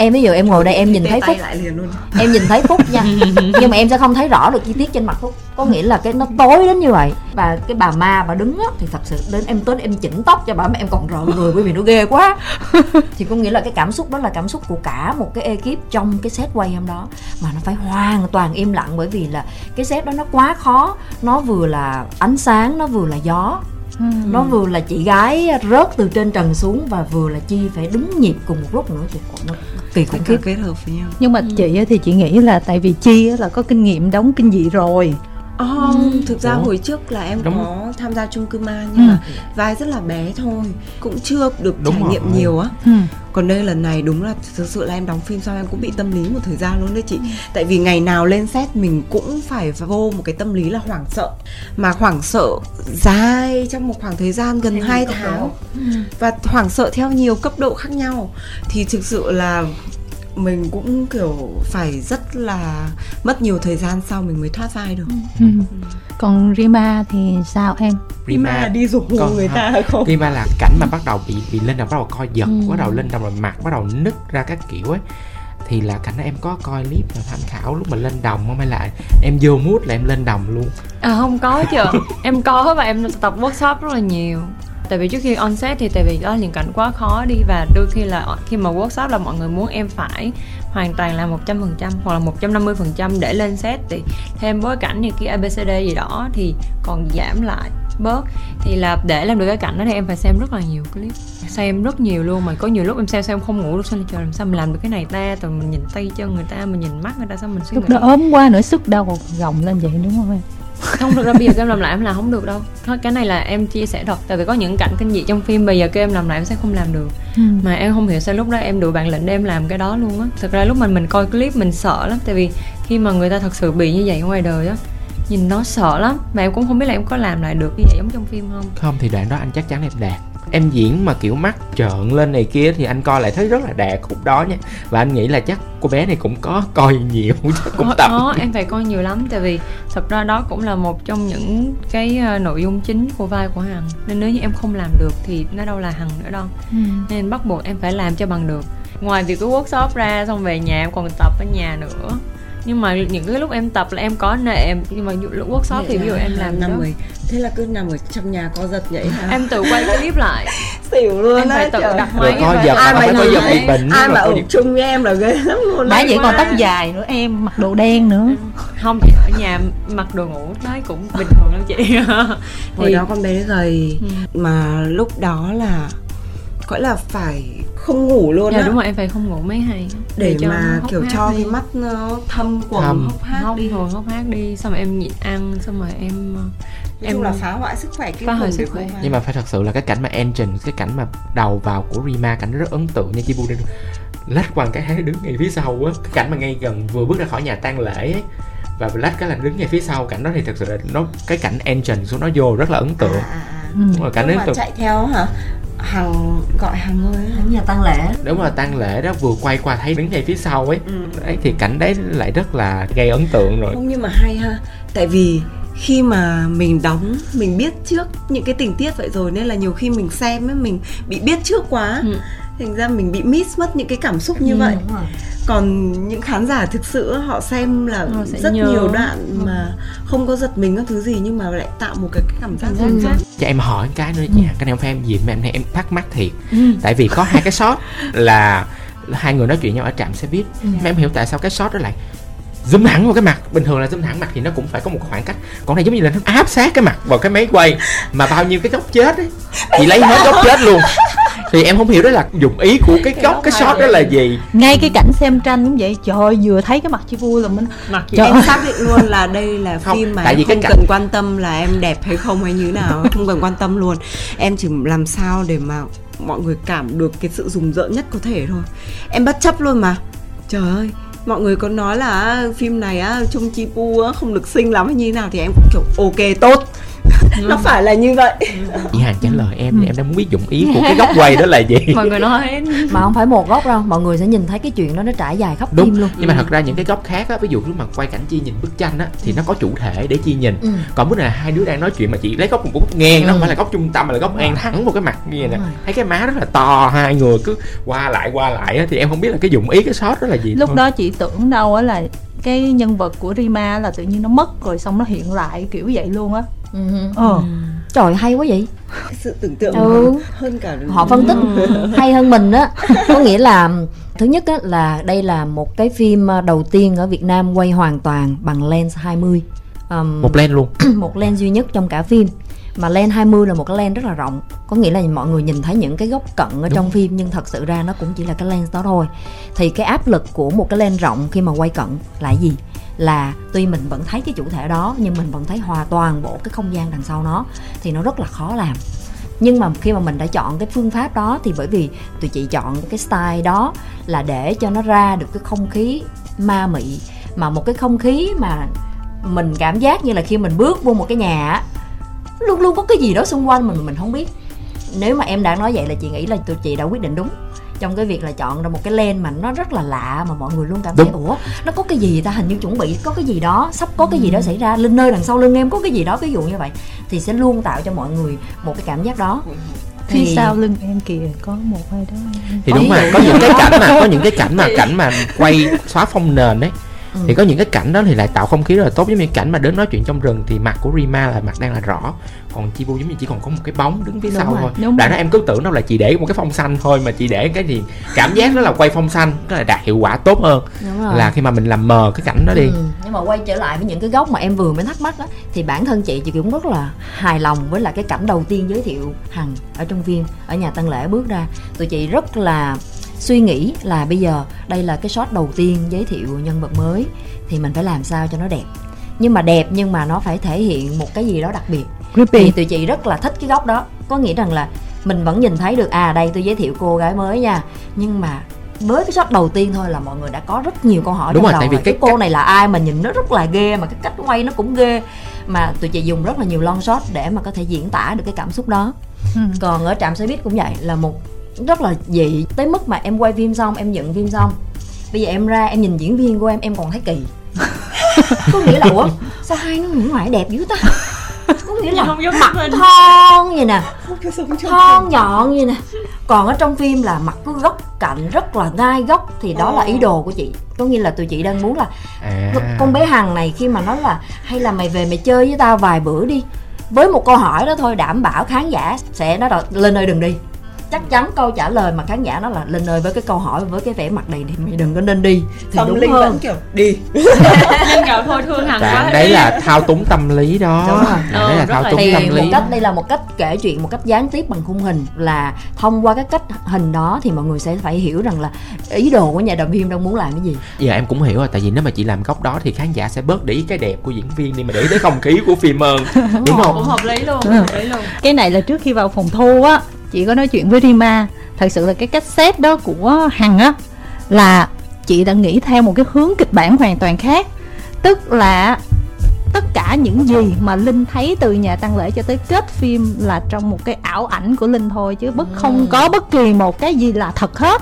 em ví dụ em ngồi đây em nhìn thấy phúc. lại liền luôn. Em nhìn thấy phúc nha. Nhưng mà em sẽ không thấy rõ được chi tiết trên mặt phúc. Có nghĩa là cái nó tối đến như vậy. Và cái bà ma bà đứng á thì thật sự đến em tới em chỉnh tóc cho bà mà em còn rợn người bởi vì nó ghê quá. Thì có nghĩa là cái cảm xúc đó là cảm xúc của cả một cái ekip trong cái set quay hôm đó. Mà nó phải hoàn toàn im lặng bởi vì là cái set đó nó quá khó. Nó vừa là ánh sáng nó vừa là gió. Ừ. nó vừa là chị gái rớt từ trên trần xuống và vừa là chi phải đứng nhịp cùng một lúc nữa thì nó kỳ khủng cả khiếp kết hợp với nhau. Nhưng mà chị á thì chị nghĩ là tại vì chi á là có kinh nghiệm đóng kinh dị rồi Ờ, thực ra Ủa? hồi trước là em Đúng. có tham gia chung cư ma nhưng Ừ. mà vai rất là bé thôi cũng chưa được Đúng trải nghiệm rồi. nhiều á ừ. còn đây lần này đúng là thực sự là em đóng phim xong em cũng bị tâm lý một thời gian luôn đấy chị Ừ. tại vì ngày nào lên set mình cũng phải vô một cái tâm lý là hoảng sợ mà hoảng sợ dài trong một khoảng thời gian gần 2 tháng Ừ. và hoảng sợ theo nhiều cấp độ khác nhau thì thực sự là mình cũng kiểu phải rất là mất nhiều thời gian sau mình mới thoát vai được. Ừ. còn Rima thì sao em? Rima đi rủ người ta không? Rima là cảnh mà bắt đầu bị bị lên đầu bắt đầu co giật Ừ. bắt đầu lên đầu rồi mặt bắt đầu nứt ra các kiểu ấy. Thì là cảnh em có coi clip và tham khảo lúc mà lên đồng không? Hay là em vô mood là em lên đồng luôn? À không có chứ. Em có và em tập workshop rất là nhiều Tại vì trước khi on set thì tại vì đó là những cảnh quá khó đi Và đôi khi là khi mà workshop là mọi người muốn em phải hoàn toàn là 100% hoặc là 150% để lên set thì thêm bối cảnh như kia ABCD gì đó thì còn giảm lại bớt. Thì là để làm được cái cảnh đó thì em phải xem rất là nhiều clip xem rất nhiều luôn. Mà có nhiều lúc em xem xem không ngủ được sao trời làm sao mình làm được cái này ta rồi mình nhìn tay chân người ta mình nhìn mắt người ta sao mình suy nghĩ đó ốm quá nữa sức đâu còn gồng lên vậy đúng không em không thực ra bây giờ kêu em làm lại em làm không được đâu. Thôi, cái này là em chia sẻ thật. Tại vì có những cảnh kinh dị trong phim bây giờ kêu em làm lại em sẽ không làm được. Ừ. mà em không hiểu sao lúc đó em đủ bản lĩnh để em làm cái đó luôn á. Thực ra lúc mình mình coi clip mình sợ lắm. Tại vì khi mà người ta thật sự bị như vậy ngoài đời á nhìn nó sợ lắm. Mà em cũng không biết là em có làm lại được như vậy giống trong phim không. Không thì đoạn đó anh chắc chắn em đạt em diễn mà kiểu mắt trợn lên này kia thì anh coi lại thấy rất là đạt khúc đó nha. Và anh nghĩ là chắc cô bé này cũng có coi nhiều chắc cũng tập. có em phải coi nhiều lắm. Tại vì thật ra đó cũng là một trong những cái ờ, nội dung chính của vai của hằng. Nên nếu như em không làm được thì nó đâu là hằng nữa đâu. Ừ. nên bắt buộc em phải làm cho bằng được. Ngoài việc cái workshop ra xong về nhà em còn tập ở nhà nữa nhưng mà những cái lúc em tập là em có nệm nhưng mà lúc workshop thì ví dụ em làm năm đó. mười thế là cứ nằm ở trong nhà co giật vậy hả? Em tự quay clip lại. Xỉu luôn em á, phải tự trời. đặt máy coi và- giật ai mà nhìn giật bị bệnh ai mà giật- chung với em là ghê lắm luôn đấy. vậy còn tóc dài nữa em mặc đồ đen nữa. Không thì ở nhà mặc đồ ngủ đấy cũng bình thường lắm chị. Hồi Thì- đó con bé gầy Ừ. mà lúc đó là gọi là phải không ngủ luôn dạ á đúng rồi em phải không ngủ mấy ngày để cho mà kiểu cho đi. cái mắt nó thâm quầng Thâm. hốc hác hốc đi hồi hốc hác đi xong rồi em nhịn ăn xong rồi em ờ, nói chung là phá hoại sức khỏe kinh phá hoại sức để khỏe. nhưng mà phải thật sự là cái cảnh mà entrance cái cảnh mà đầu vào của Rima cảnh rất ấn tượng nha Chibu đang lách qua cái đứng ngay phía sau á cái cảnh mà ngay gần vừa bước ra khỏi nhà tang lễ ấy và lách cái là đứng ngay phía sau cảnh đó thì thật sự là nó cái cảnh entrance của nó vô rất là ấn tượng à, à, à. Ừ. đúng rồi đó mà từ chạy theo hả? Hằng gọi hằng ơi. Đến nhà tăng lễ. Đúng là tang lễ đó vừa quay qua thấy đứng ngay phía sau ấy. Ừ. đấy thì cảnh đấy lại rất là gây ấn tượng rồi. Không nhưng mà hay ha. Tại vì khi mà mình đóng mình biết trước những cái tình tiết vậy rồi nên là nhiều khi mình xem ấy mình bị biết trước quá. Ừ. thành ra mình bị miss mất những cái cảm xúc như Ừ, vậy còn những khán giả thực sự họ xem là Họ rất nhớ. nhiều đoạn mà không có giật mình các thứ gì nhưng mà lại tạo một cái, cái cảm giác khác. rẽ. cho em hỏi cái nữa nha cái này không phải em diện mà em này em thắc mắc thiệt Ừ. tại vì có hai cái shot là hai người nói chuyện nhau ở trạm xe buýt mà em hiểu tại sao cái shot đó lại zoom hẳn vào cái mặt. Bình thường là zoom hẳn mặt thì nó cũng phải có một khoảng cách. Còn này giống như là nó áp sát cái mặt vào cái máy quay. Mà bao nhiêu cái góc chết ấy thì lấy hết góc chết luôn. Thì em không hiểu đó là dụng ý của cái góc cái shot đó là gì. Ngay cái cảnh xem tranh cũng vậy. Trời ơi, vừa thấy cái mặt chị vui là mình mặc gì Trời em ơi. xác định luôn là đây là Không, phim mà tại em vì cái không cảnh- cần quan tâm là em đẹp hay không hay như thế nào. Không cần quan tâm luôn. Em chỉ làm sao để mà mọi người cảm được cái sự rùng rợn nhất có thể thôi. Em bất chấp luôn mà. Trời ơi mọi người có nói là phim này á chung chi pu á, không được xinh lắm hay như thế nào thì em cũng kiểu ok tốt nó phải là như vậy. Chị Hằng trả lời em thì em đang muốn biết dụng ý của cái góc quay đó là gì. Mọi người nói. Mà không phải một góc đâu mọi người sẽ nhìn thấy cái chuyện đó nó trải dài khắp đúng. phim luôn. Nhưng mà thật ra những cái góc khác á ví dụ lúc mà quay cảnh chi nhìn bức tranh á thì nó có chủ thể để chi nhìn. Ừ. còn bữa này hai đứa đang nói chuyện mà chị lấy góc một góc ngang nó Ừ. không phải là góc trung tâm mà là góc ngang thẳng vào cái mặt như vậy nè thấy cái má rất là to hai người cứ qua lại qua lại á thì em không biết là cái dụng ý cái shot đó là gì lúc thôi. đó chị tưởng đâu á là cái nhân vật của Rima là tự nhiên nó mất rồi xong nó hiện lại kiểu vậy luôn á Ừ. ờ. Trời hay quá vậy. Sự tưởng tượng Ừ. hơn cả họ phân tích hay hơn mình á. Có nghĩa là thứ nhất á, là đây là một cái phim à, đầu tiên ở Việt Nam quay hoàn toàn bằng lens 20 um, một len luôn. một lens duy nhất trong cả phim. Mà lens 20 là một cái lens rất là rộng. Có nghĩa là mọi người nhìn thấy những cái góc cận ở trong phim nhưng thật sự ra nó cũng chỉ là cái lens đó thôi. Thì cái áp lực của một cái lens rộng khi mà quay cận là gì là tuy mình vẫn thấy cái chủ thể đó, nhưng mình vẫn thấy hòa toàn bộ cái không gian đằng sau nó, thì nó rất là khó làm. Nhưng mà khi mà mình đã chọn cái phương pháp đó, thì bởi vì tụi chị chọn cái style đó là để cho nó ra được cái không khí ma mị. Mà một cái không khí mà mình cảm giác như là khi mình bước vô một cái nhà luôn luôn có cái gì đó xung quanh mình mình không biết. Nếu mà em đã nói vậy là chị nghĩ là tụi chị đã quyết định đúng trong cái việc là chọn ra một cái len mà nó rất là lạ mà mọi người luôn cảm Đúng. thấy ủa nó có cái gì ta? Hình như chuẩn bị có cái gì đó sắp có cái gì đó xảy ra lên nơi đằng sau lưng em có cái gì đó. Ví dụ như vậy thì sẽ luôn tạo cho mọi người một cái cảm giác đó. Phía sau lưng em kìa có một ai đó. Thì đúng mà dụ có những cái cảnh mà có những cái cảnh mà cảnh mà quay xóa phông nền ấy Ừ. thì có những cái cảnh đó thì lại tạo không khí rất là tốt. Giống như cảnh mà đến nói chuyện trong rừng thì mặt của Rima là mặt đang là rõ. Còn Chibu giống như chỉ còn có một cái bóng đứng phía Đúng sau rồi, thôi. đúng đại nó em cứ tưởng đâu là chị để một cái phong xanh thôi mà chị để cái thì cảm giác đó là quay phong xanh nó là đạt hiệu quả tốt hơn. Là khi mà mình làm mờ cái cảnh đó đi. Ừ, nhưng mà quay trở lại với những cái góc mà em vừa mới thắc mắc đó thì bản thân chị chị cũng rất là hài lòng với lại cái cảnh đầu tiên giới thiệu hằng ở trong phim ở nhà tăng lễ bước ra. Tụi chị rất là suy nghĩ là bây giờ đây là cái shot đầu tiên giới thiệu nhân vật mới thì mình phải làm sao cho nó đẹp. Nhưng mà đẹp nhưng mà nó phải thể hiện một cái gì đó đặc biệt. Thì creepy tụi chị rất là thích cái góc đó. Có nghĩa rằng là mình vẫn nhìn thấy được à đây tôi giới thiệu cô gái mới nha. Nhưng mà với cái shot đầu tiên thôi là mọi người đã có rất nhiều câu hỏi Đúng trong rồi, đầu tại vì cái cái cô này là ai mà nhìn nó rất là ghê mà cái cách quay nó cũng ghê. Mà tụi chị dùng rất là nhiều long shot để mà có thể diễn tả được cái cảm xúc đó. Ừ. còn ở trạm xe buýt cũng vậy là một rất là dị tới mức mà em quay phim xong em dựng phim xong. Bây giờ em ra em nhìn diễn viên của em em còn thấy kỳ. Có nghĩa là ủa sao hai nó người ngoài đẹp dữ ta? Có nghĩa là không giống mặt mình. thon vậy nè thon nhọn vậy nè. Còn ở trong phim là mặt cứ góc cạnh rất là gai góc thì đó là ý đồ của chị. Có nghĩa là tụi chị đang muốn là à. con bé hằng này khi mà nói là hay là mày về mày chơi với tao vài bữa đi. Với một câu hỏi đó thôi đảm bảo khán giả sẽ nói là lên ơi đừng đi chắc chắn câu trả lời mà khán giả nói là lên ơi với cái câu hỏi với cái vẻ mặt này thì mày đừng có nên đi. Thì Xong đúng Linh hơn. vẫn kiểu đi. Linh cậu thôi thương hằng quá. đấy là thao túng tâm lý đó. Đúng rồi. Bạn đấy Ừ, là rất thao túng thì tâm một lý cách đây là một cách kể chuyện một cách gián tiếp bằng khung hình là thông qua cái cách hình đó thì mọi người sẽ phải hiểu rằng là ý đồ của nhà làm phim đang muốn làm cái gì. Giờ em cũng hiểu rồi tại vì nếu mà chị làm góc đó thì khán giả sẽ bớt để ý cái đẹp của diễn viên đi mà để ý tới không khí của phim hơn. Đúng cũng không? Hợp lý luôn Ừ. hợp lý luôn. Cái này là trước khi vào phòng thu á chị có nói chuyện với Rima. Thật sự là cái cách xét đó của Hằng á là chị đã nghĩ theo một cái hướng kịch bản hoàn toàn khác. Tức là tất cả những gì mà linh thấy từ nhà tăng lễ cho tới kết phim là trong một cái ảo ảnh của linh thôi chứ bất không có bất kỳ một cái gì là thật hết.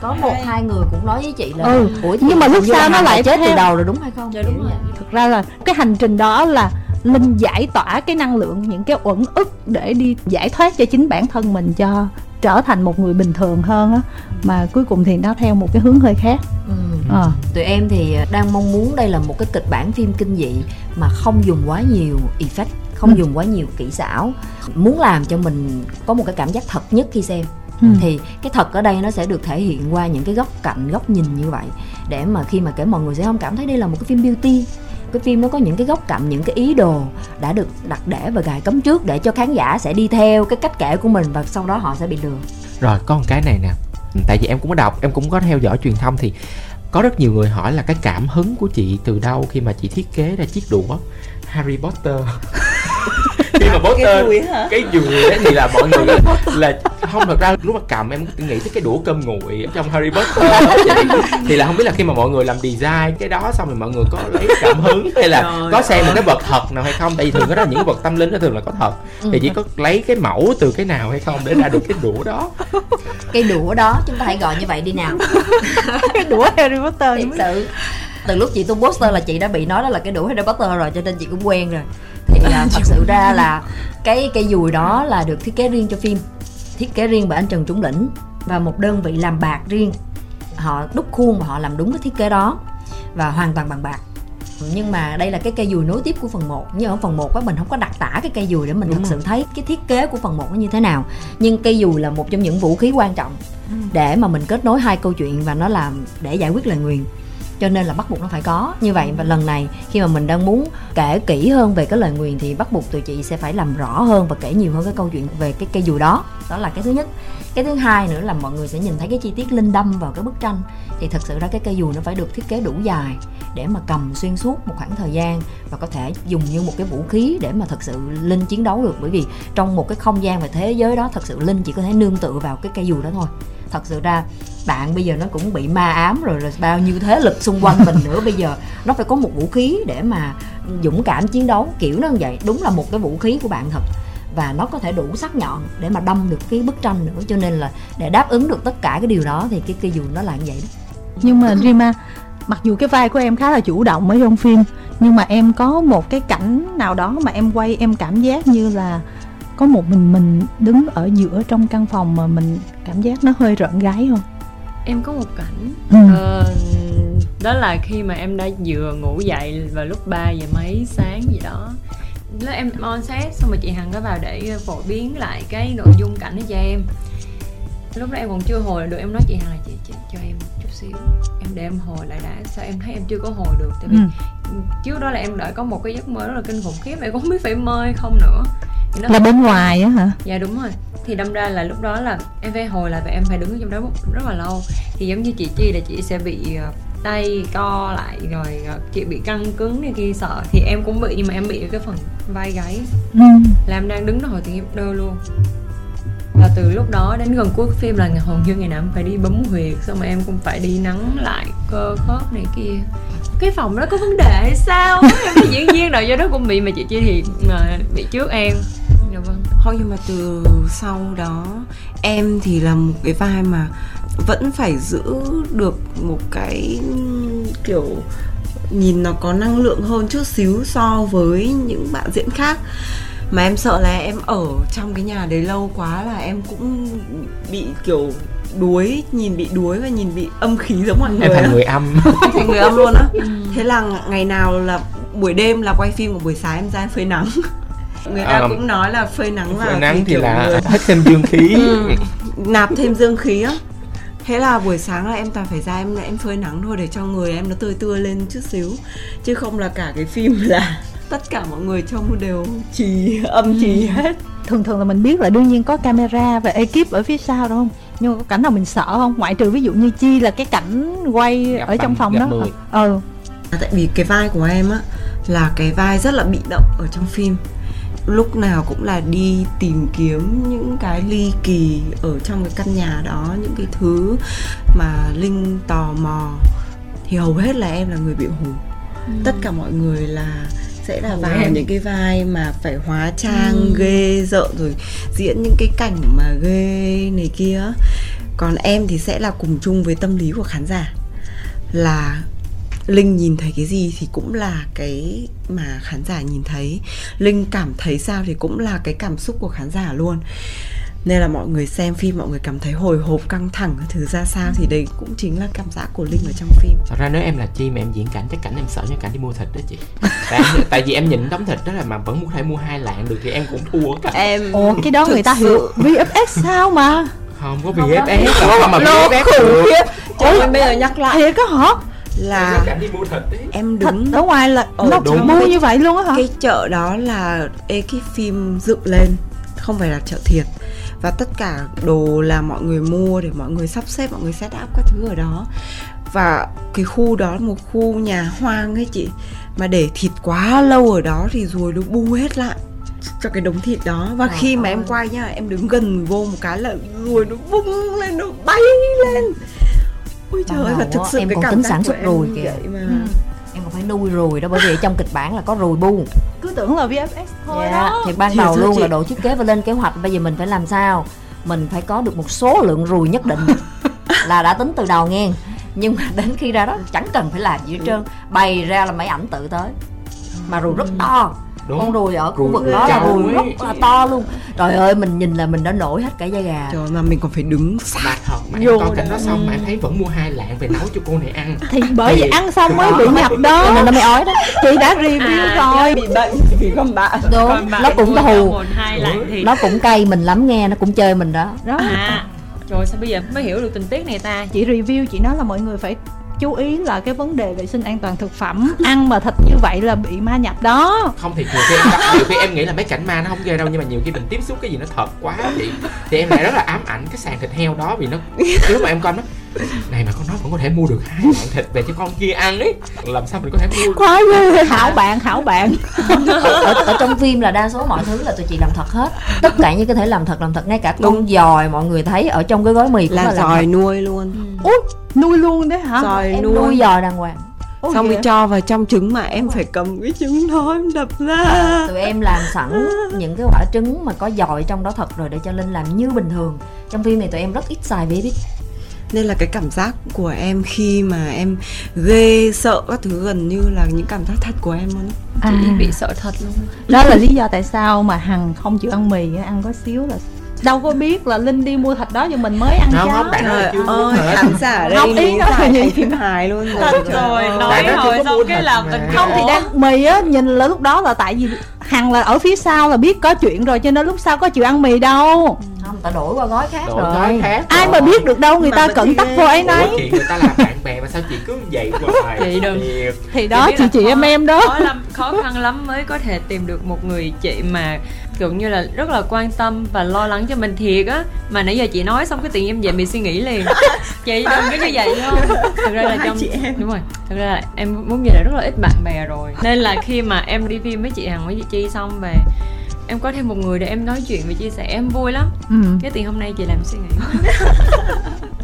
Có một hai người cũng nói với chị là Ừ, Ủa nhưng mà lúc sau nó lại chết từ theo- đầu rồi đúng hay không? Dạ đúng rồi. Thực ra là cái hành trình đó là linh giải tỏa cái năng lượng những cái uẩn ức để đi giải thoát cho chính bản thân mình cho trở thành một người bình thường hơn á. Mà cuối cùng thì nó theo một cái hướng hơi khác. Ừ. ờ. Tụi em thì đang mong muốn đây là một cái kịch bản phim kinh dị mà không dùng quá nhiều effect không Ừ. dùng quá nhiều kỹ xảo. Muốn làm cho mình có một cái cảm giác thật nhất khi xem. Ừ. thì cái thật ở đây nó sẽ được thể hiện qua những cái góc cạnh góc nhìn như vậy. Để mà khi mà kể mọi người sẽ không cảm thấy đây là một cái phim beauty cái phim nó có những cái góc cạnh, những cái ý đồ đã được đặt để và gài cấm trước để cho khán giả sẽ đi theo cái cách kể của mình và sau đó họ sẽ bị lừa. Rồi, có một cái này nè. Ừ, tại vì em cũng có đọc, em cũng có theo dõi truyền thông thì có rất nhiều người hỏi là cái cảm hứng của chị từ đâu khi mà chị thiết kế ra chiếc đũa? Harry Potter. Khi mà Potter cái dùi đấy thì là mọi người là không thật ra lúc mà cầm em nghĩ tới cái đũa cơm nguội ở trong Harry Potter. Đó chị. thì là không biết là khi mà mọi người làm design cái đó xong rồi mọi người có lấy cảm hứng hay là Trời có xem một cái vật thật nào hay không? Tại vì thường đó là những cái vật tâm linh đó thường là có thật. Thì chỉ có lấy cái mẫu từ cái nào hay không để ra được cái đũa đó. Cái đũa đó chúng ta hãy gọi như vậy đi nào. Cái đũa Harry Potter. Thật sự từ lúc chị tung poster là chị đã bị nói đó là cái đũa Harry Potter rồi cho nên chị cũng quen rồi. Thì à, thật sự ra là cái cây dùi đó là được thiết kế riêng cho phim thiết kế riêng bởi anh Trần Trung Lĩnh và một đơn vị làm bạc riêng. Họ đúc khuôn và họ làm đúng cái thiết kế đó và hoàn toàn bằng bạc. Nhưng mà đây là cái cây dùi nối tiếp của phần 1 nhưng ở phần 1 á mình không có đặc tả cái cây dùi để mình Đúng thật rồi. sự thấy cái thiết kế của phần 1 nó như thế nào. Nhưng cây dùi là một trong những vũ khí quan trọng để mà mình kết nối hai câu chuyện và nó làm để giải quyết lời nguyền cho nên là bắt buộc nó phải có. Như vậy và lần này khi mà mình đang muốn kể kỹ hơn về cái lời nguyền thì bắt buộc tụi chị sẽ phải làm rõ hơn và kể nhiều hơn cái câu chuyện về cái cây dù đó. Đó là cái thứ nhất. Cái thứ hai nữa là mọi người sẽ nhìn thấy cái chi tiết linh đâm vào cái bức tranh. Thì thật sự ra cái cây dù nó phải được thiết kế đủ dài để mà cầm xuyên suốt một khoảng thời gian và có thể dùng như một cái vũ khí để mà thật sự linh chiến đấu được. Bởi vì trong một cái không gian và thế giới đó thật sự linh chỉ có thể nương tựa vào cái cây dù đó thôi thật sự ra, bạn bây giờ nó cũng bị ma ám rồi rồi bao nhiêu thế lực xung quanh mình nữa. Bây giờ nó phải có một vũ khí để mà dũng cảm chiến đấu, kiểu nó như vậy. Đúng là một cái vũ khí của bạn thật. Và nó có thể đủ sắc nhọn để mà đâm được cái bức tranh nữa. Cho nên là để đáp ứng được tất cả cái điều đó thì cái cây dù nó là như vậy đó. Nhưng mà Rima mặc dù cái vai của em khá là chủ động ở trong phim, nhưng mà em có một cái cảnh nào đó mà em quay, em cảm giác như là có một mình mình đứng ở giữa trong căn phòng mà mình cảm giác nó hơi rợn gáy không? Em có một cảnh. Ừ. ờ, đó là khi mà em đã vừa ngủ dậy vào lúc 3 giờ mấy sáng gì đó. Lúc em on set xong rồi chị hằng có vào để phổ biến lại cái nội dung cảnh đó cho em. Lúc đó em còn chưa hồi được em nói chị hằng là chị, chị cho em một chút xíu để em hồi lại đã sao em thấy em chưa có hồi được? Tại vì Ừ. trước đó là em đợi có một cái giấc mơ rất là kinh khủng khiếp em cũng không biết phải mơ hay không nữa. Nó là bên ngoài á hả? Dạ đúng rồi. Thì đâm ra là lúc đó là em phải hồi lại và em phải đứng trong đó rất là lâu. Thì giống như chị chi là chị sẽ bị ờ, tay co lại rồi ờ, chị bị căng cứng này kia sợ. Thì em cũng bị nhưng mà em bị cái phần vai gáy. Ừ. là em đang đứng đó hồi thì em đơ luôn và từ lúc đó đến gần cuối phim là hầu như ngày nào em phải đi bấm huyệt, xong mà em cũng phải đi nắng lại cơ khớp này kia. Cái phòng đó có vấn đề hay sao? Em cái diễn viên nào do đó cũng bị mà chị chi thì, mà bị trước em. Dạ vâng. Thôi nhưng mà từ sau đó, em thì là một cái vai mà vẫn phải giữ được một cái, kiểu, nhìn nó có năng lượng hơn chút xíu so với những bạn diễn khác mà em sợ là em ở trong cái nhà đấy lâu quá là em cũng bị kiểu đuối nhìn bị đuối và nhìn bị âm khí giống mọi người em thành người âm. Thành người âm luôn á. Thế là ngày nào là buổi đêm là quay phim còn buổi sáng em ra em phơi nắng. Người ta À, cũng nói là phơi nắng là Phơi nắng thì là người hết thêm dương khí. Ừ, nạp thêm dương khí á. Thế là buổi sáng là em toàn phải ra em em phơi nắng thôi để cho người em nó tươi tươi lên chút xíu. Chứ không là cả cái phim là tất cả mọi người trông đều trì âm trì hết. Thường thường là mình biết là đương nhiên có camera và ekip ở phía sau đúng không nhưng mà có cảnh nào mình sợ không? Ngoại trừ ví dụ như chi là cái cảnh quay Gặp ở trong phòng gặp đó. mười. ờ tại vì cái vai của em á là cái vai rất là bị động ở trong phim. Lúc nào cũng là đi tìm kiếm những cái ly kỳ ở trong cái căn nhà đó những cái thứ mà linh tò mò. Thì hầu hết là em là người bị hù. Tất cả mọi người là sẽ là vào em. những cái vai mà phải hóa trang ghê rợn rồi diễn những cái cảnh mà ghê này kia. Còn em thì sẽ là cùng chung với tâm lý của khán giả. Là linh nhìn thấy cái gì thì cũng là cái mà khán giả nhìn thấy. Linh cảm thấy sao thì cũng là cái cảm xúc của khán giả luôn nên là mọi người xem phim mọi người cảm thấy hồi hộp căng thẳng cái thứ ra sao thì đấy cũng chính là cảm giác của linh ở trong phim. Thật ra nếu em là chi mà em diễn cảnh chắc cảnh em sợ như cảnh đi mua thịt đó chị. Tại, tại vì em nhịn đóng thịt đó là mà vẫn có thể mua hai lạng được thì em cũng thua cảnh em ủa cái đó người ta sự- hiểu VFX sao mà? Không có VFS không mà Nó VFS khủng khiếp. Trời ơi, bây giờ nhắc lại. thiệt có hả? Là cảnh đi mua thịt đấy. em đứng ở ngoài là Ờ, nó mua như vậy luôn á hả? Cái chợ đó là ekip phim dựng lên không phải là chợ thiệt. Và tất cả đồ là mọi người mua để mọi người sắp xếp mọi người set up các thứ ở đó. Và cái khu đó là một khu nhà hoang ấy chị. Mà để thịt quá lâu ở đó thì ruồi nó bu hết lại cho cái đống thịt đó. Và khi mà em quay nhá em đứng gần vô một cái là ruồi nó bung lên nó bay lên. Ôi trời ơi và thực sự em cái cảm tính giác xuất em ruồi kìa. mà. Còn phải nuôi ruồi đó bởi vì trong kịch bản là có ruồi bu. Cứ tưởng là VFX thôi Dạ, đó. thì ban Thiệt đầu luôn chị? là đội thiết kế và lên kế hoạch bây giờ mình phải làm sao? Mình phải có được một số lượng ruồi nhất định. Là đã tính từ đầu nghe. Nhưng mà đến khi ra đó chẳng cần phải làm gì hết trơn. Bày ra là mấy ảnh tự tới. Mà ruồi rất to Đúng. con ruồi ở khu vực đó là ruồi rất là to luôn. Trời ơi mình nhìn là mình đã nổi hết cả da gà. Trời ơi, mà mình còn phải đứng mà thật mà Vô coi cảnh đó xong mà em thấy vẫn mua hai lạng về nấu cho cô này ăn. Thì bởi vì ăn xong mới bị nhập cho đó. nên nó mới ói đó. Chị đã review À, rồi. bị bệnh. Vì con bạn đúng bạn nó cũng mua cho hù một hai lạng thì nó cũng cay mình lắm nghe nó cũng chơi mình đó. Đó. À trời sao bây giờ mới hiểu được tình tiết này ta? Chị review chị nói là mọi người phải chú ý là cái vấn đề vệ sinh an toàn thực phẩm ăn mà thịt như vậy là bị ma nhập đó. Không thì nhiều khi, em, nhiều khi em nghĩ là mấy cảnh ma nó không ghê đâu nhưng mà nhiều khi mình tiếp xúc cái gì nó thật quá thì thì em lại rất là ám ảnh cái sàn thịt heo đó vì nó lúc mà em coi nó này mà con nó vẫn có thể mua được hai lạng thịt về cho con kia ăn ấy. Làm sao mình có thể mua được? Khoái ghê. Hảo bạn hảo bạn. Ở, ở trong phim là đa số mọi thứ là tụi chị làm thật hết. Tất cả những cái thể làm thật làm thật. Ngay cả con giòi mọi người thấy ở trong cái gói mì cũng là, là làm giòi thật. nuôi luôn. Ui nuôi luôn đấy hả? Giòi em nuôi nuôi. giòi đàng hoàng. Ôi xong rồi cho vào trong trứng mà em phải cầm cái trứng đó em đập ra. À, tụi em làm sẵn những cái quả trứng mà có dòi trong đó thật rồi để cho linh làm như bình thường. Trong phim này tụi em rất ít xài baby nên là cái cảm giác của em khi mà em ghê sợ các thứ gần như là những cảm giác thật của em luôn à, chị bị sợ thật luôn đó là lý do tại sao mà hằng không chịu ăn mì á, ăn có xíu là đâu có biết là linh đi mua thịt đó nhưng mình mới ăn Không, cháo không, bạn là chưa ơi hả? khán giả ở đây Không, ý nói là gì? phim hài luôn rồi Thật Trời rồi, ơi. nói hồi có xong cái mà. tình không thì đang mì á nhìn là lúc đó là tại vì hằng là ở phía sau là biết có chuyện rồi cho nên lúc sau có chịu ăn mì đâu không ta đổi qua gói khác Đổi rồi. gói khác ai rồi. mà biết được đâu người Mà ta cẩn tắc vô ấy nấy. chị người ta là bạn bè mà sao chị cứ vậy hoài? Chị đừng. Thì đó chị chị khó- em em đó. khó lắm khó khăn lắm mới có thể tìm được một người chị mà kiểu như là rất là quan tâm và lo lắng cho mình thiệt á. Mà nãy giờ chị nói xong cái nhiên em dậy mình suy nghĩ liền. Chị đừng có như vậy không thực ra là trong đúng rồi. Thực ra là em muốn vậy là rất là ít bạn bè rồi. Nên là khi mà em đi phim với chị hằng với chị chi xong về em có thêm một người để em nói chuyện và chia sẻ em vui lắm. Ừ. cái tiền hôm nay chị làm suy nghĩ.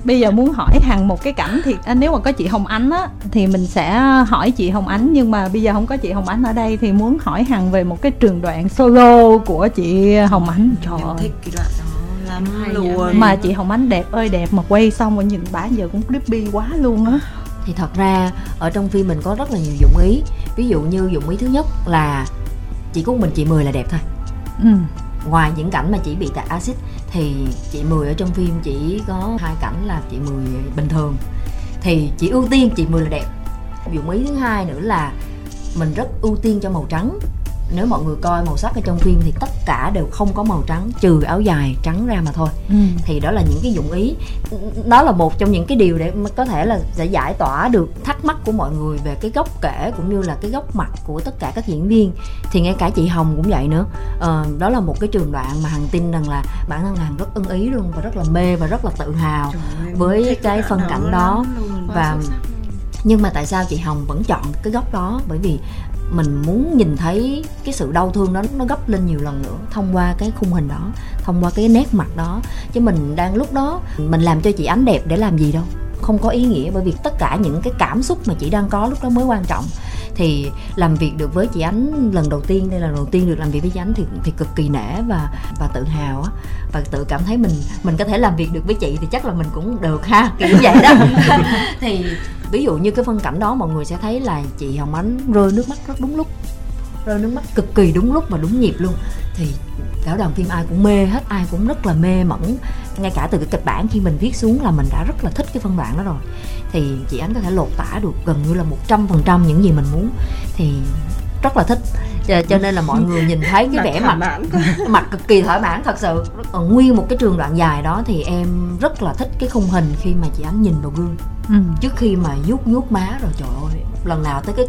Bây giờ muốn hỏi hằng một cái cảnh thì à, nếu mà có chị hồng ánh á thì mình sẽ hỏi chị hồng ánh. Nhưng mà bây giờ không có chị hồng ánh ở đây thì muốn hỏi hằng về một cái trường đoạn solo của chị hồng ánh. Trời em ơi. thích cái đoạn đó lắm Hay luôn. mà chị hồng ánh đẹp ơi đẹp mà quay xong rồi nhìn bả giờ cũng creepy quá luôn á. Thì thật ra ở trong phim mình có rất là nhiều dụng ý. Ví dụ như dụng ý thứ nhất là chỉ có mình chị mười là đẹp thôi ừ. ngoài những cảnh mà chỉ bị tạt axit thì chị mười ở trong phim chỉ có hai cảnh là chị mười bình thường. Thì chỉ ưu tiên chị mười là đẹp. Dụng ý thứ hai nữa là mình rất ưu tiên cho màu trắng nếu mọi người coi màu sắc ở trong phim thì tất cả đều không có màu trắng trừ áo dài trắng ra mà thôi. Ừ. thì đó là những cái dụng ý. Đó là một trong những cái điều để có thể là sẽ giải tỏa được thắc mắc của mọi người về cái góc kể cũng như là cái góc mặt của tất cả các diễn viên. Thì ngay cả chị hồng cũng vậy nữa. Ờ, đó là một cái trường đoạn mà hằng tin rằng là bản thân hằng rất ưng ý luôn và rất là mê và rất là tự hào Trời với cái phân cảnh đó. luôn. và nhưng mà tại sao chị hồng vẫn chọn cái góc đó? Bởi vì mình muốn nhìn thấy cái sự đau thương đó nó gấp lên nhiều lần nữa thông qua cái khung hình đó, thông qua cái nét mặt đó. Chứ mình đang lúc đó, mình làm cho chị ánh đẹp để làm gì đâu, không có ý nghĩa bởi vì tất cả những cái cảm xúc mà chị đang có lúc đó mới quan trọng thì làm việc được với chị ánh lần đầu tiên, đây là lần đầu tiên được làm việc với chị ánh thì thì cực kỳ nể và và tự hào á. Và tự cảm thấy mình mình có thể làm việc được với chị thì chắc là mình cũng được ha, kiểu vậy đó. Thì ví dụ như cái phân cảnh đó mọi người sẽ thấy là chị hồng ánh rơi nước mắt rất đúng lúc, rơi nước mắt cực kỳ đúng lúc và đúng nhịp luôn. Thì cả đoàn phim ai cũng mê hết, ai cũng rất là mê mẩn. Ngay cả từ cái kịch bản khi mình viết xuống là mình đã rất là thích cái phân đoạn đó rồi thì chị ánh có thể lột tả được gần như là một trăm phần trăm những gì mình muốn. Thì rất là thích. Cho, cho nên là mọi người nhìn thấy cái vẻ mặt mặt cực kỳ thoải mãn thật sự. Còn nguyên một cái trường đoạn dài đó thì em rất là thích cái khung hình khi mà chị ánh nhìn vào gương. Ừ. trước khi mà vuốt vuốt má rồi trời ơi lần nào tới cái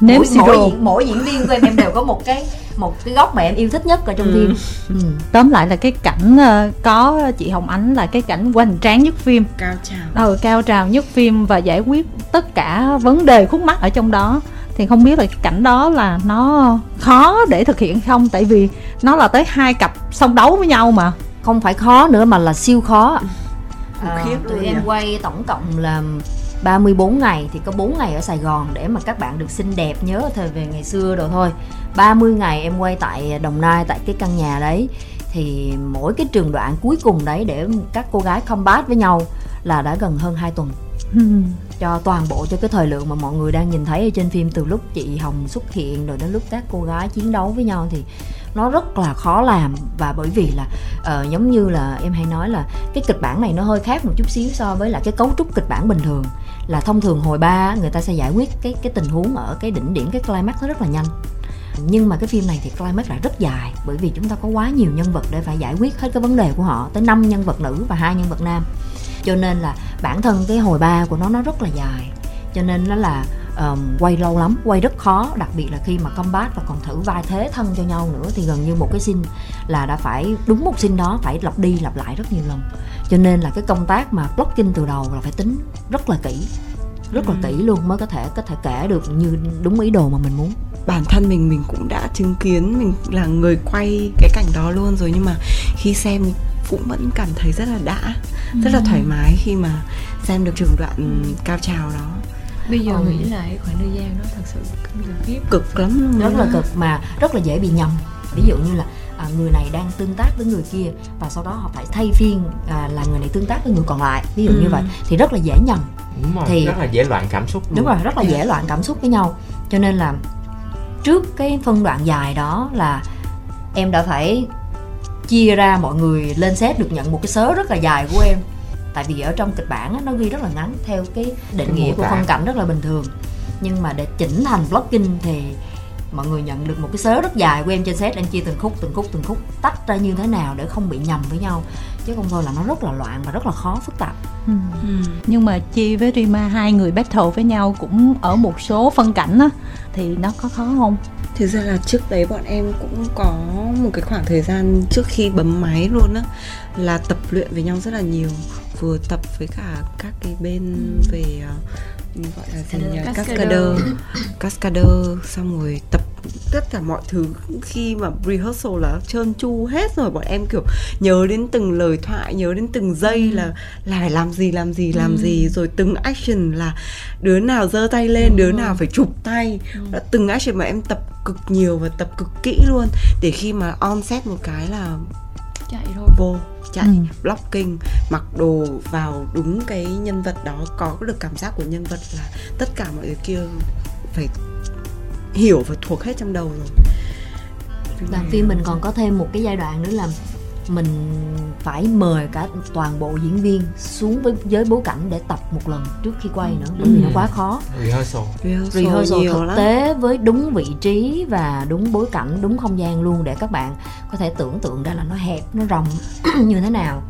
Nếm mỗi, mỗi, diễn, mỗi diễn viên của em em đều có một cái một cái góc mà em yêu thích nhất ở trong Ừ. phim. Ừ. tóm lại là cái cảnh ờ, có chị hồng ánh là cái cảnh hoành tráng nhất phim. Cao trào. Ừ, cao trào nhất phim và giải quyết tất cả vấn đề khúc mắc ở trong đó. Thì không biết là cái cảnh đó là nó khó để thực hiện không? Tại vì nó là tới hai cặp song đấu với nhau mà. Không phải khó nữa mà là siêu khó. À, khiếp tụi em quay tổng cộng là 34 ngày thì có 4 ngày ở Sài Gòn để mà các bạn được xinh đẹp nhớ thời về ngày xưa rồi thôi. 30 ngày em quay tại Đồng Nai tại cái căn nhà đấy. Thì mỗi cái trường đoạn cuối cùng đấy để các cô gái combat với nhau là đã gần hơn 2 tuần. Cho toàn bộ cho cái thời lượng mà mọi người đang nhìn thấy ở trên phim từ lúc chị Hồng xuất hiện rồi đến lúc các cô gái chiến đấu với nhau thì nó rất là khó làm. Và bởi vì là ờ, giống như là em hay nói là cái kịch bản này nó hơi khác một chút xíu so với là cái cấu trúc kịch bản bình thường là thông thường hồi ba người ta sẽ giải quyết cái cái tình huống ở cái đỉnh điểm, cái climax nó rất là nhanh. Nhưng mà cái phim này thì climax lại rất dài, bởi vì chúng ta có quá nhiều nhân vật để phải giải quyết hết cái vấn đề của họ, tới 5 nhân vật nữ và hai nhân vật nam. Cho nên là bản thân cái hồi ba của nó nó rất là dài. Cho nên nó là um, quay lâu lắm quay rất khó. Đặc biệt là khi mà combat và còn thử vai thế thân cho nhau nữa thì gần như một cái scene là đã phải đúng một scene đó phải lặp đi lặp lại rất nhiều lần. Cho nên là cái công tác mà blocking từ đầu là phải tính rất là kỹ rất là kỹ luôn mới có thể có thể kể được như đúng ý đồ mà mình muốn. Bản thân mình mình cũng đã chứng kiến mình là người quay cái cảnh đó luôn rồi nhưng mà khi xem cũng vẫn cảm thấy rất là đã rất là thoải mái khi mà xem được trường đoạn cao trào đó bây giờ Ừ. nghĩ lại khoảng thời gian đó thật sự cực cực lắm luôn rất là cực mà rất là dễ bị nhầm ví dụ như là à, người này đang tương tác với người kia và sau đó họ phải thay phiên à, là người này tương tác với người còn lại ví dụ như Ừ. vậy thì rất là dễ nhầm đúng rồi Thì- rất là dễ loạn cảm xúc luôn. đúng rồi rất là dễ loạn cảm xúc với nhau cho nên là trước cái phân đoạn dài đó là em đã phải chia ra mọi người lên set được nhận một cái sớ rất là dài của em tại vì ở trong kịch bản á, nó ghi rất là ngắn theo cái định nghĩa của phân cảnh rất là bình thường. Nhưng mà để chỉnh thành blocking thì mọi người nhận được một cái sớ rất dài của em trên set em chia từng khúc từng khúc từng khúc tách ra như thế nào để không bị nhầm với nhau. Chứ không thôi là nó rất là loạn và rất là khó phức tạp. Ừ. Ừ. nhưng mà chi với Rima hai người battle với nhau cũng ở một số phân cảnh á thì nó có khó không Thực ra là trước đấy bọn em cũng có một cái khoảng thời gian trước khi bấm máy luôn á là tập luyện với nhau rất là nhiều vừa tập với cả các cái bên về uh, gọi là gì nhỉ? Cascader cascader xong rồi tập tất cả mọi thứ khi mà rehearsal là trơn tru hết rồi. Bọn em kiểu nhớ đến từng lời thoại nhớ đến từng giây là là phải làm gì làm gì làm gì. Rồi từng action là đứa nào giơ tay lên đứa nào phải chụp tay. Là từng action mà em tập cực nhiều và tập cực kỹ luôn. Để khi mà on set một cái là chạy thôi. vô chạy Ừ. blocking mặc đồ vào đúng cái nhân vật đó. Có được cảm giác của nhân vật là tất cả mọi người kia phải hiểu và thuộc hết trong đầu rồi. Đoàn phim mình còn có thêm một cái giai đoạn nữa là mình phải mời cả toàn bộ diễn viên xuống với giới bối cảnh để tập một lần trước khi quay nữa bởi vì nó quá khó. Rehearsal. Rehearsal, rehearsal nhiều thực lắm. tế với đúng vị trí và đúng bối cảnh đúng không gian luôn để các bạn có thể tưởng tượng ra là nó hẹp nó rộng như thế nào.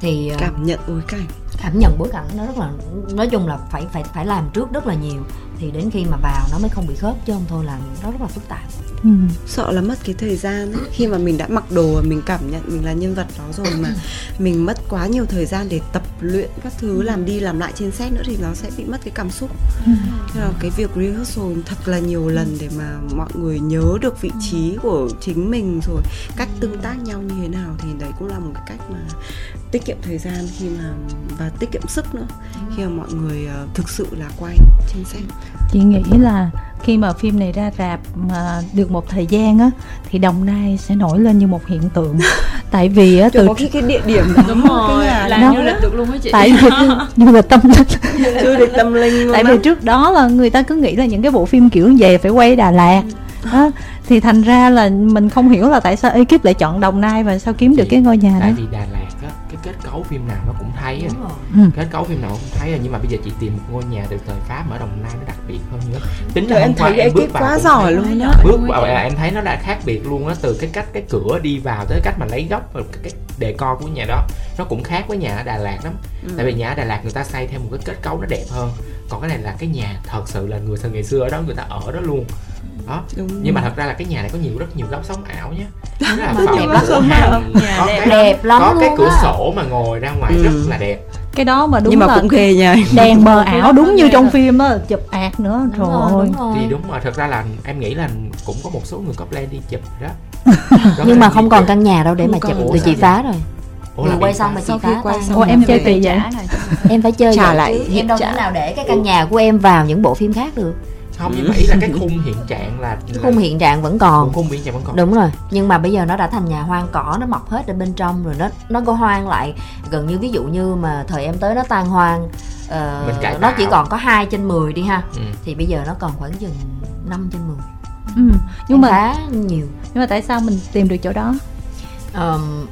Thì ờ, cảm nhận bối cảnh. cảm nhận bối cảnh nó rất là nói chung là phải phải phải làm trước rất là nhiều thì đến khi mà vào nó mới không bị khớp chứ không thôi là nó rất là phức tạp. Ừ. sợ là mất cái thời gian ấy. khi mà mình đã mặc đồ và mình cảm nhận mình là nhân vật đó rồi mà mình mất quá nhiều thời gian để tập luyện các thứ làm đi làm lại trên set nữa thì nó sẽ bị mất cái cảm xúc. Thế là cái việc rehearsal thật là nhiều lần để mà mọi người nhớ được vị trí của chính mình rồi cách tương tác nhau như thế nào thì đấy cũng là một cái cách mà tiết kiệm thời gian khi mà và tiết kiệm sức nữa khi mà mọi người ờ, thực sự là quay trên set chị nghĩ là khi mà phim này ra rạp mà được một thời gian á thì đồng nai sẽ nổi lên như một hiện tượng. Tại vì á từ có khi cái địa điểm đó đúng rồi cái nhà làm nó- du lịch được luôn á chị. Tại vì như là tâm linh du lịch tâm linh luôn tại đó. vì trước đó là người ta cứ nghĩ là những cái bộ phim kiểu như vậy phải quay Đà Lạt. Đó. thì thành ra là mình không hiểu là tại sao ekip lại chọn Đồng Nai và sao kiếm được cái ngôi nhà đó. tại vì Đà Lạt cái kết cấu phim nào nó cũng thấy á. Đúng rồi. Ừ. kết cấu phim nào cũng thấy rồi nhưng mà bây giờ chị tìm một ngôi nhà từ thời Pháp ở Đồng Nai nó đặc biệt hơn nữa. Tính là em thấy em bước vào quá giỏi luôn á. bước vào à, em thấy nó đã khác biệt luôn á từ cái cách cái cửa đi vào tới cách mà lấy góc và cái đề co của nhà đó. Nó cũng khác với nhà ở Đà Lạt lắm. Ừ. tại vì nhà ở Đà Lạt người ta xây theo một cái kết cấu nó đẹp hơn. Còn cái này là cái nhà thật sự là người thời ngày xưa ở đó người ta ở đó luôn đó. Đúng nhưng mà thật ra là cái nhà này có nhiều rất nhiều góc sống ảo nhé Đó là phòng nhiều của góc sống hàng- có đẹp. cái đẹp lắm có cái cửa sổ mà ngồi ra ngoài Ừ. rất là đẹp. Cái đó mà đúng nhưng mà là cũng ghê nha. đèn mờ ảo đúng như trong phim á chụp ạt nữa đúng trời rồi, ơi. đúng rồi. thì đúng mà thật ra là em nghĩ là cũng có một số người có plan đi chụp rồi đó. Có nhưng mà không còn căn nhà đâu để mà chụp thì chị phá rồi. Ủa là quay xong mà chị phá quay xong Ủa, em chơi Phải kỳ vậy? em phải chơi Trả lại em đâu thể nào để cái căn nhà của em vào những bộ phim khác được không nhưng mà ý là cái khung hiện trạng là cái khung hiện trạng vẫn còn. Khung hiện trạng vẫn còn. Đúng rồi. Nhưng mà bây giờ nó đã thành nhà hoang cỏ nó mọc hết ở bên trong rồi nó nó có hoang lại. Gần như ví dụ như mà thời em tới nó tan hoang ờ, cải nó chỉ còn có 2 trên 10 đi ha. Ừ. thì bây giờ nó còn khoảng chừng 5 trên 10 ừ. nhưng nhưng mà khá nhiều. Nhưng mà tại sao mình tìm được chỗ đó? Ờm,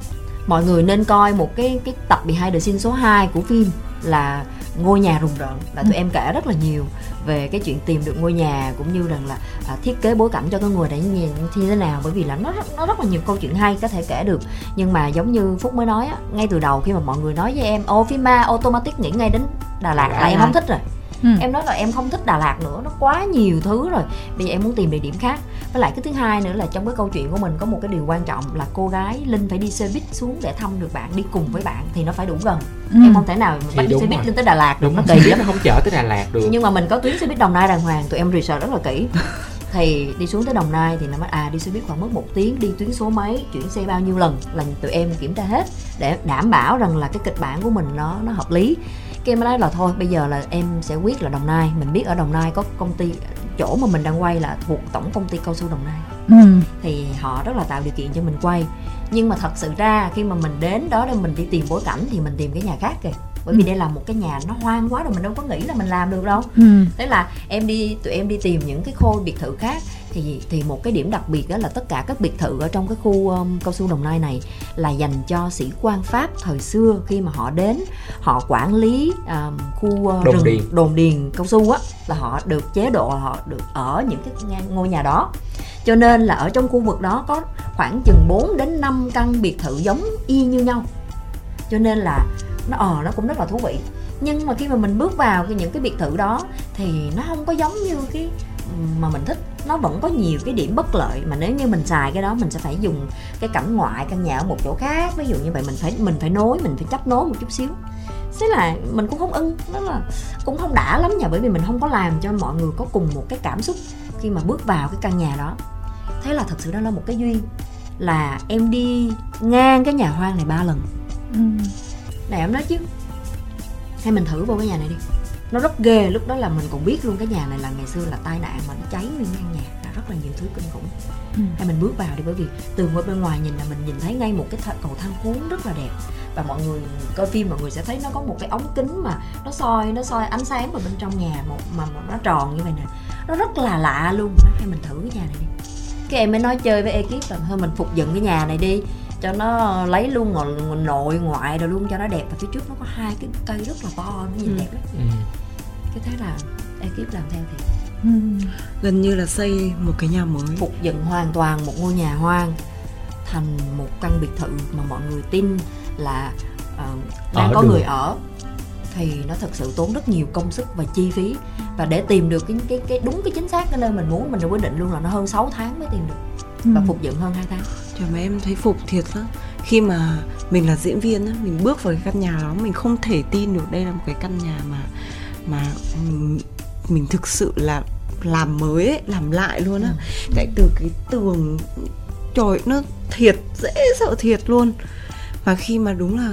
mọi người nên coi một cái cái tập behind the scene số 2 của phim là ngôi nhà rùng rợn là tụi em kể rất là nhiều về cái chuyện tìm được ngôi nhà cũng như rằng là à, thiết kế bối cảnh cho cái ngôi đấy như, như thế nào. Bởi vì là nó nó rất là nhiều câu chuyện hay có thể kể được. Nhưng mà giống như phúc mới nói á, ngay từ đầu khi mà mọi người nói với em ô phim ma automatic nghĩ ngay đến đà lạt là em không thích rồi ừ. em nói là em không thích Đà Lạt nữa nó quá nhiều thứ rồi. Bây giờ em muốn tìm địa điểm khác. Với lại cái thứ hai nữa là trong cái câu chuyện của mình có một cái điều quan trọng là cô gái linh phải đi xe buýt xuống để thăm được bạn đi cùng với bạn thì nó phải đủ gần. Ừ. em không thể nào Thì bắt xe buýt lên tới Đà Lạt được đúng nó kỳ lắm. không chở tới Đà Lạt được. Nhưng mà mình có tuyến xe buýt Đồng Nai đàng hoàng tụi em research rất là kỹ. Thì đi xuống tới Đồng Nai thì nó mới à đi xe buýt khoảng mất một tiếng đi tuyến số mấy chuyển xe bao nhiêu lần là tụi em kiểm tra hết để đảm bảo rằng là cái kịch bản của mình nó nó hợp lý cái em mới nói là thôi bây giờ là em sẽ quyết là đồng nai mình biết ở đồng nai có công ty chỗ mà mình đang quay là thuộc tổng công ty cao su đồng nai ừ. thì họ rất là tạo điều kiện cho mình quay nhưng mà thật sự ra khi mà mình đến đó để mình đi tìm bối cảnh thì mình tìm cái nhà khác kìa bởi vì Ừ. đây là một cái nhà nó hoang quá rồi mình đâu có nghĩ là mình làm được đâu Ừ. thế là em đi tụi em đi tìm những cái khôi biệt thự khác thì thì một cái điểm đặc biệt đó là tất cả các biệt thự ở trong cái khu um, cao su đồng nai này là dành cho sĩ quan pháp thời xưa khi mà họ đến họ quản lý um, khu uh, Đồn rừng điền. đồn điền cao su á là họ được chế độ họ được ở những cái ngôi nhà đó. Cho nên là ở trong khu vực đó có khoảng chừng 4 đến 5 căn biệt thự giống y như nhau. Cho nên là nó ờ nó cũng rất là thú vị. Nhưng mà khi mà mình bước vào cái những cái biệt thự đó thì nó không có giống như cái mà mình thích nó vẫn có nhiều cái điểm bất lợi. Mà nếu như mình xài cái đó mình sẽ phải dùng cái cảnh ngoại căn nhà ở một chỗ khác. Ví dụ như vậy mình phải mình phải nối mình phải chấp nối một chút xíu. Thế là mình cũng không ưng nó là cũng không đã lắm nha bởi vì mình không có làm cho mọi người có cùng một cái cảm xúc khi mà bước vào cái căn nhà đó. Thế là thật sự đó là một cái duyên là em đi ngang cái nhà hoang này ba lần. Ừ. này em nói chứ. Hay mình thử vô cái nhà này đi nó rất ghê lúc đó là mình còn biết luôn cái nhà này là ngày xưa là tai nạn mà nó cháy nguyên căn nhà là rất là nhiều thứ kinh khủng. Ừ. hay mình bước vào đi bởi vì từ ngoài bên ngoài nhìn là mình nhìn thấy ngay một cái cầu thang cuốn rất là đẹp. Và mọi người coi phim mọi người sẽ thấy nó có một cái ống kính mà nó soi nó soi ánh sáng vào bên trong nhà một mà, mà nó tròn như vậy nè. Nó rất là lạ luôn. Nó hay mình thử cái nhà này đi. Cái em mới nói chơi với ekip là thôi mình phục dựng cái nhà này đi cho nó lấy luôn ngồi, nội ngoại rồi luôn cho nó đẹp và phía trước nó có hai cái cây rất là to nó nhìn Ừ. đẹp lắm ừ. cái thế là ekip làm theo thì Ừ. gần như là xây một cái nhà mới phục dựng hoàn toàn một ngôi nhà hoang thành một căn biệt thự mà mọi người tin là ờ, đang Ở có được. người ở thì nó thật sự tốn rất nhiều công sức và chi phí và để tìm được cái cái cái đúng cái chính xác cái nơi mình muốn mình đã quyết định luôn là nó hơn 6 tháng mới tìm được và Ừ. phục dựng hơn 2 tháng Trời mà em thấy phục thiệt á. Khi mà mình là diễn viên á Mình bước vào cái căn nhà đó Mình không thể tin được đây là một cái căn nhà mà Mà ừm, mình thực sự là làm mới ấy, làm lại luôn á. Tại từ cái tường Trời nó thiệt dễ sợ thiệt luôn. Và khi mà đúng là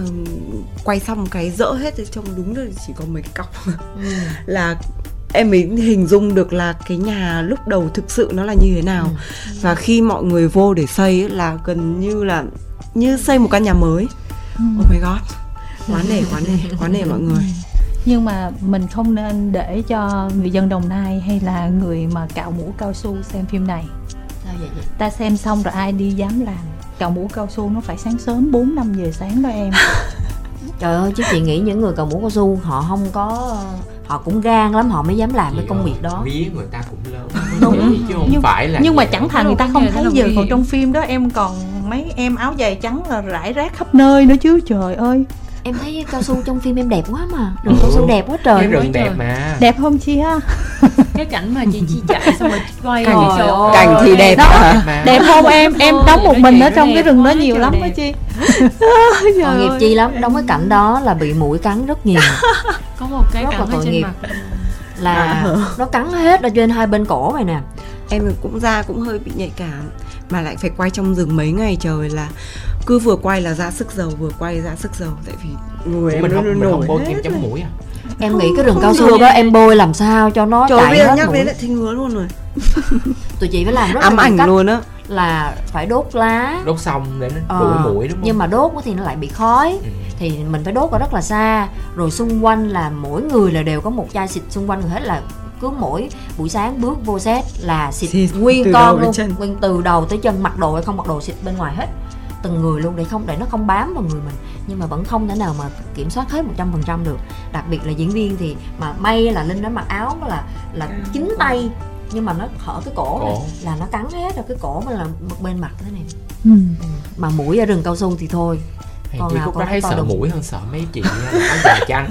quay xong cái dỡ hết thì trông đúng là chỉ có mấy cọc. Ừ. là em mới hình dung được là cái nhà lúc đầu thực sự nó là như thế nào. Và khi mọi người vô để xây ấy, là gần như là như xây một căn nhà mới. Oh my god. Quá nể quá nể quá nể mọi người. Nhưng mà mình không nên để cho người dân đồng nai hay là người mà cạo mũ cao su xem phim này. Sao vậy vậy ta xem xong rồi ai đi dám làm. Cạo mũ cao su nó phải sáng sớm 4 5 giờ sáng đó em. Trời ơi chứ chị nghĩ những người cầu mũ cao su họ không có họ cũng gan lắm họ mới dám làm cái công việc đó. vía người ta cũng lớn. Đúng. chứ không nhưng, phải là nhưng mà chẳng thà Nó người ta không thấy giờ còn trong phim đó em còn mấy em áo dài trắng là rải rác khắp nơi nữa chứ trời ơi em thấy cao su trong phim em đẹp quá mà. Rừng cao su đẹp quá trời rừng đẹp trời. mà. Đẹp không chia cái cảnh mà chị chi chạy xong rồi quay Cảnh- trời ơi, cảnh thì đẹp Đó. à. mà. đẹp không? Em em đóng một mình ở trong cái rừng đó nhiều lắm đó chi tội nghiệp chi lắm đóng cái cảnh đó là bị mũi cắn rất nhiều. Có một cái Rất là cảnh ở tội trên nghiệp. mặt. Là nó cắn hết ở trên hai bên cổ này nè. Em cũng ra cũng hơi bị nhạy cảm mà lại phải quay trong rừng mấy ngày trời là cứ vừa quay là ra sức dầu vừa quay ra sức dầu tại vì người em mình nó không mình nổi không bôi kem chống rồi. mũi à? Em nghĩ cái rừng không cao su đó em bôi làm sao cho nó trời chạy hết nhắc mũi? đến lại thấy ngứa luôn rồi. Tụi chị phải làm rất là ám nhiều ảnh luôn á. là phải đốt lá. Đốt xong để nó Ờ, đuổi mũi đúng không? nhưng mà đốt thì nó lại bị khói. Ừ. thì mình phải đốt ở rất là xa. Rồi xung quanh là mỗi người là đều có một chai xịt xung quanh người hết là cứ mỗi buổi sáng bước vô set là xịt, Xịt nguyên con luôn chân. nguyên từ đầu tới chân mặc đồ hay không mặc đồ xịt bên ngoài hết từng người luôn để không để nó không bám vào người mình nhưng mà vẫn không thể nào mà kiểm soát hết 100% được đặc biệt là diễn viên thì mà may là linh nó mặc áo là là chính tay nhưng mà nó hở cái cổ, này Cổ. là nó cắn hết rồi cái cổ mình là một bên mặt thế này ừ. Ừ. mà mũi ở rừng cao su thì thôi Hèn Còn chi nào nói thấy sợ đùng. mũi hơn sợ mấy chị áo dài chăng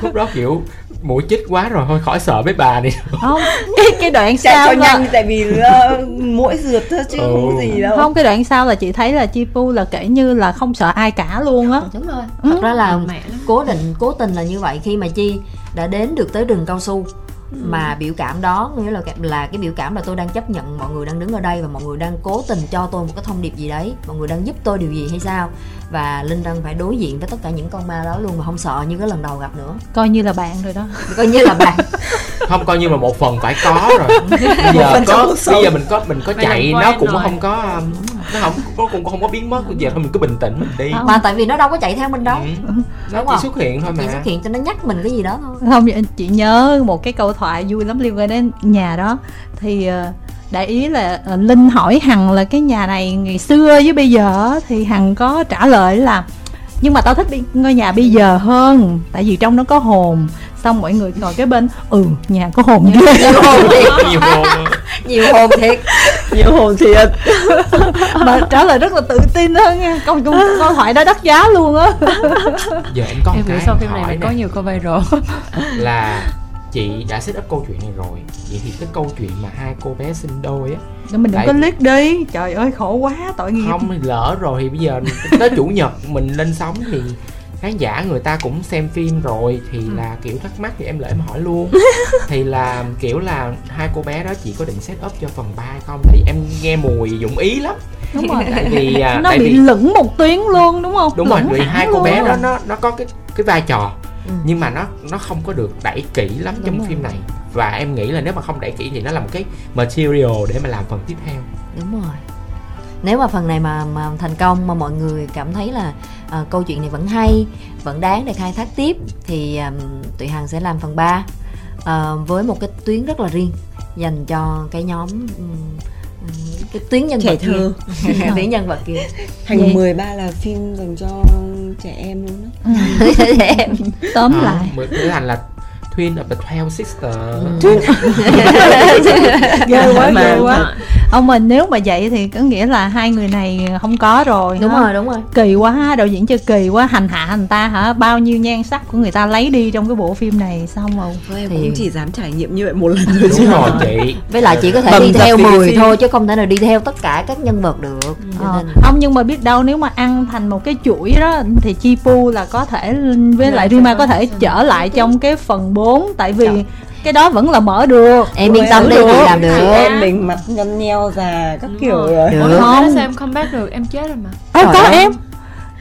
Cúc đó kiểu mũi chích quá rồi thôi khỏi sợ mấy bà đi không cái cái đoạn chạy sau cho là- nhanh tại vì uh, mỗi rượt thôi chứ Ừ. không gì đâu. Không cái đoạn sau là chị thấy là chi pu là kể như là không sợ ai cả luôn á. Đúng rồi. Ừ. thật ra là cố định cố tình là như vậy khi mà chi đã đến được tới rừng cao su mà biểu cảm đó nghĩa là là cái biểu cảm là tôi đang chấp nhận mọi người đang đứng ở đây và mọi người đang cố tình cho tôi một cái thông điệp gì đấy. Mọi người đang giúp tôi điều gì hay sao? Và linh đang phải đối diện với tất cả những con ma đó luôn mà không sợ như cái lần đầu gặp nữa. Coi như là bạn rồi đó. Coi như là bạn. Không coi như là một phần phải có rồi. Bây giờ có bây giờ mình có mình có chạy nó cũng rồi. không có nó không nó cũng không có biến mất. Bây giờ thôi mình cứ bình tĩnh mình đi. Không. mà tại vì nó đâu có chạy theo mình đâu. Ừ. nó Đúng chỉ không? xuất hiện thôi chỉ mà. xuất hiện cho nó nhắc mình cái gì đó thôi. Không chị nhớ một cái câu thoại vui lắm liên quan đến nhà đó. Thì ờ, đại ý là ờ, linh hỏi hằng là cái nhà này ngày xưa với bây giờ á, thì hằng có trả lời là nhưng mà tao thích đi ngôi nhà bây giờ hơn tại vì trong nó có hồn. Xong mọi người ngồi cái bên ừ nhà có hồn ghê nhiều hồn thiệt. Nhiều hồn nhiều hồn thiệt. Nhiều hồn thiệt. Mà trả lời rất là tự tin hơn nha. Câu câu, câu thoại đó đắt giá luôn á. Giờ em có em cái nghĩ sau phim này mình có nhiều câu viral là chị đã set up câu chuyện này rồi. Vậy thì cái câu chuyện mà hai cô bé sinh đôi á Để mình đừng Tại- có liếc đi. Trời ơi khổ quá tội nghiệp. Không lỡ rồi thì bây giờ tới chủ nhật mình lên sóng thì khán giả người ta cũng xem phim rồi thì Ừ. là kiểu thắc mắc thì em lại em hỏi luôn. Thì là kiểu là hai cô bé đó chị có định set up cho phần 3 hay không? Tại vì em nghe mùi dụng ý lắm. Đúng rồi. Tại vì à, nó tại bị vì lửng một tuyến luôn đúng không? Đúng rồi Lửng vì hẳn hai cô luôn bé á. đó nó nó có cái cái vai trò Ừ. nhưng mà nó nó không có được đẩy kỹ lắm Đúng trong rồi. phim này và em nghĩ là nếu mà không đẩy kỹ thì nó là một cái material để mà làm phần tiếp theo đúng rồi nếu mà phần này mà mà thành công mà mọi người cảm thấy là ờ, câu chuyện này vẫn hay vẫn đáng để khai thác tiếp thì um, tụi hằng sẽ làm phần 3 ờ, với một cái tuyến rất là riêng dành cho cái nhóm um, cái tuyến nhân Trẻ vật thơ. kia. Tuyến nhân vật kia. Hành Vậy- 13 là phim dành cho trẻ em luôn đó. Em. Tóm Ờ, lại. mới thành là Twin of the Twelve Sister ghê quá Mà- ghê quá. mà- ông mình nếu mà vậy thì có nghĩa là hai người này không có rồi đúng ha? rồi đúng rồi. Kỳ quá đạo diễn chơi kỳ quá. Hành hạ người ta hả? Bao nhiêu nhan sắc của người ta lấy đi trong cái bộ phim này xong rồi Thôi em Thì- cũng chỉ dám trải nghiệm như vậy một lần thôi chứ. đúng rồi chị. Với lại chỉ có thể Bầm đi theo thì cái 10 phim. thôi chứ không thể nào đi theo tất cả các nhân vật được. Ờ, nên không nhưng mà biết đâu nếu mà ăn thành một cái chuỗi đó thì Chi Pu là có thể với Dạ, lại Rima có thể trở lại trong cái phần 4 tại vì Dạ. cái đó vẫn là mở được. Em yên tâm đi Được. làm được. Em mình mặt nhăn nheo già các Đúng kiểu rồi. rồi. Được. Không. không sao em comeback được? Em chết rồi mà. Trời có em.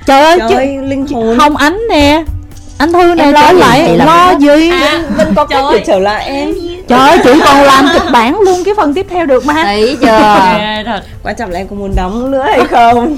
Trời ơi Trời chứ linh hồn không ánh nè. Anh thư nè Em lo trở lại lo gì? Linh có cách để trở lại em. Trời ơi chị còn làm kịch bản luôn cái phần tiếp theo được mà. Thấy chưa? Thật. Quan trọng là em có muốn đóng nữa hay không?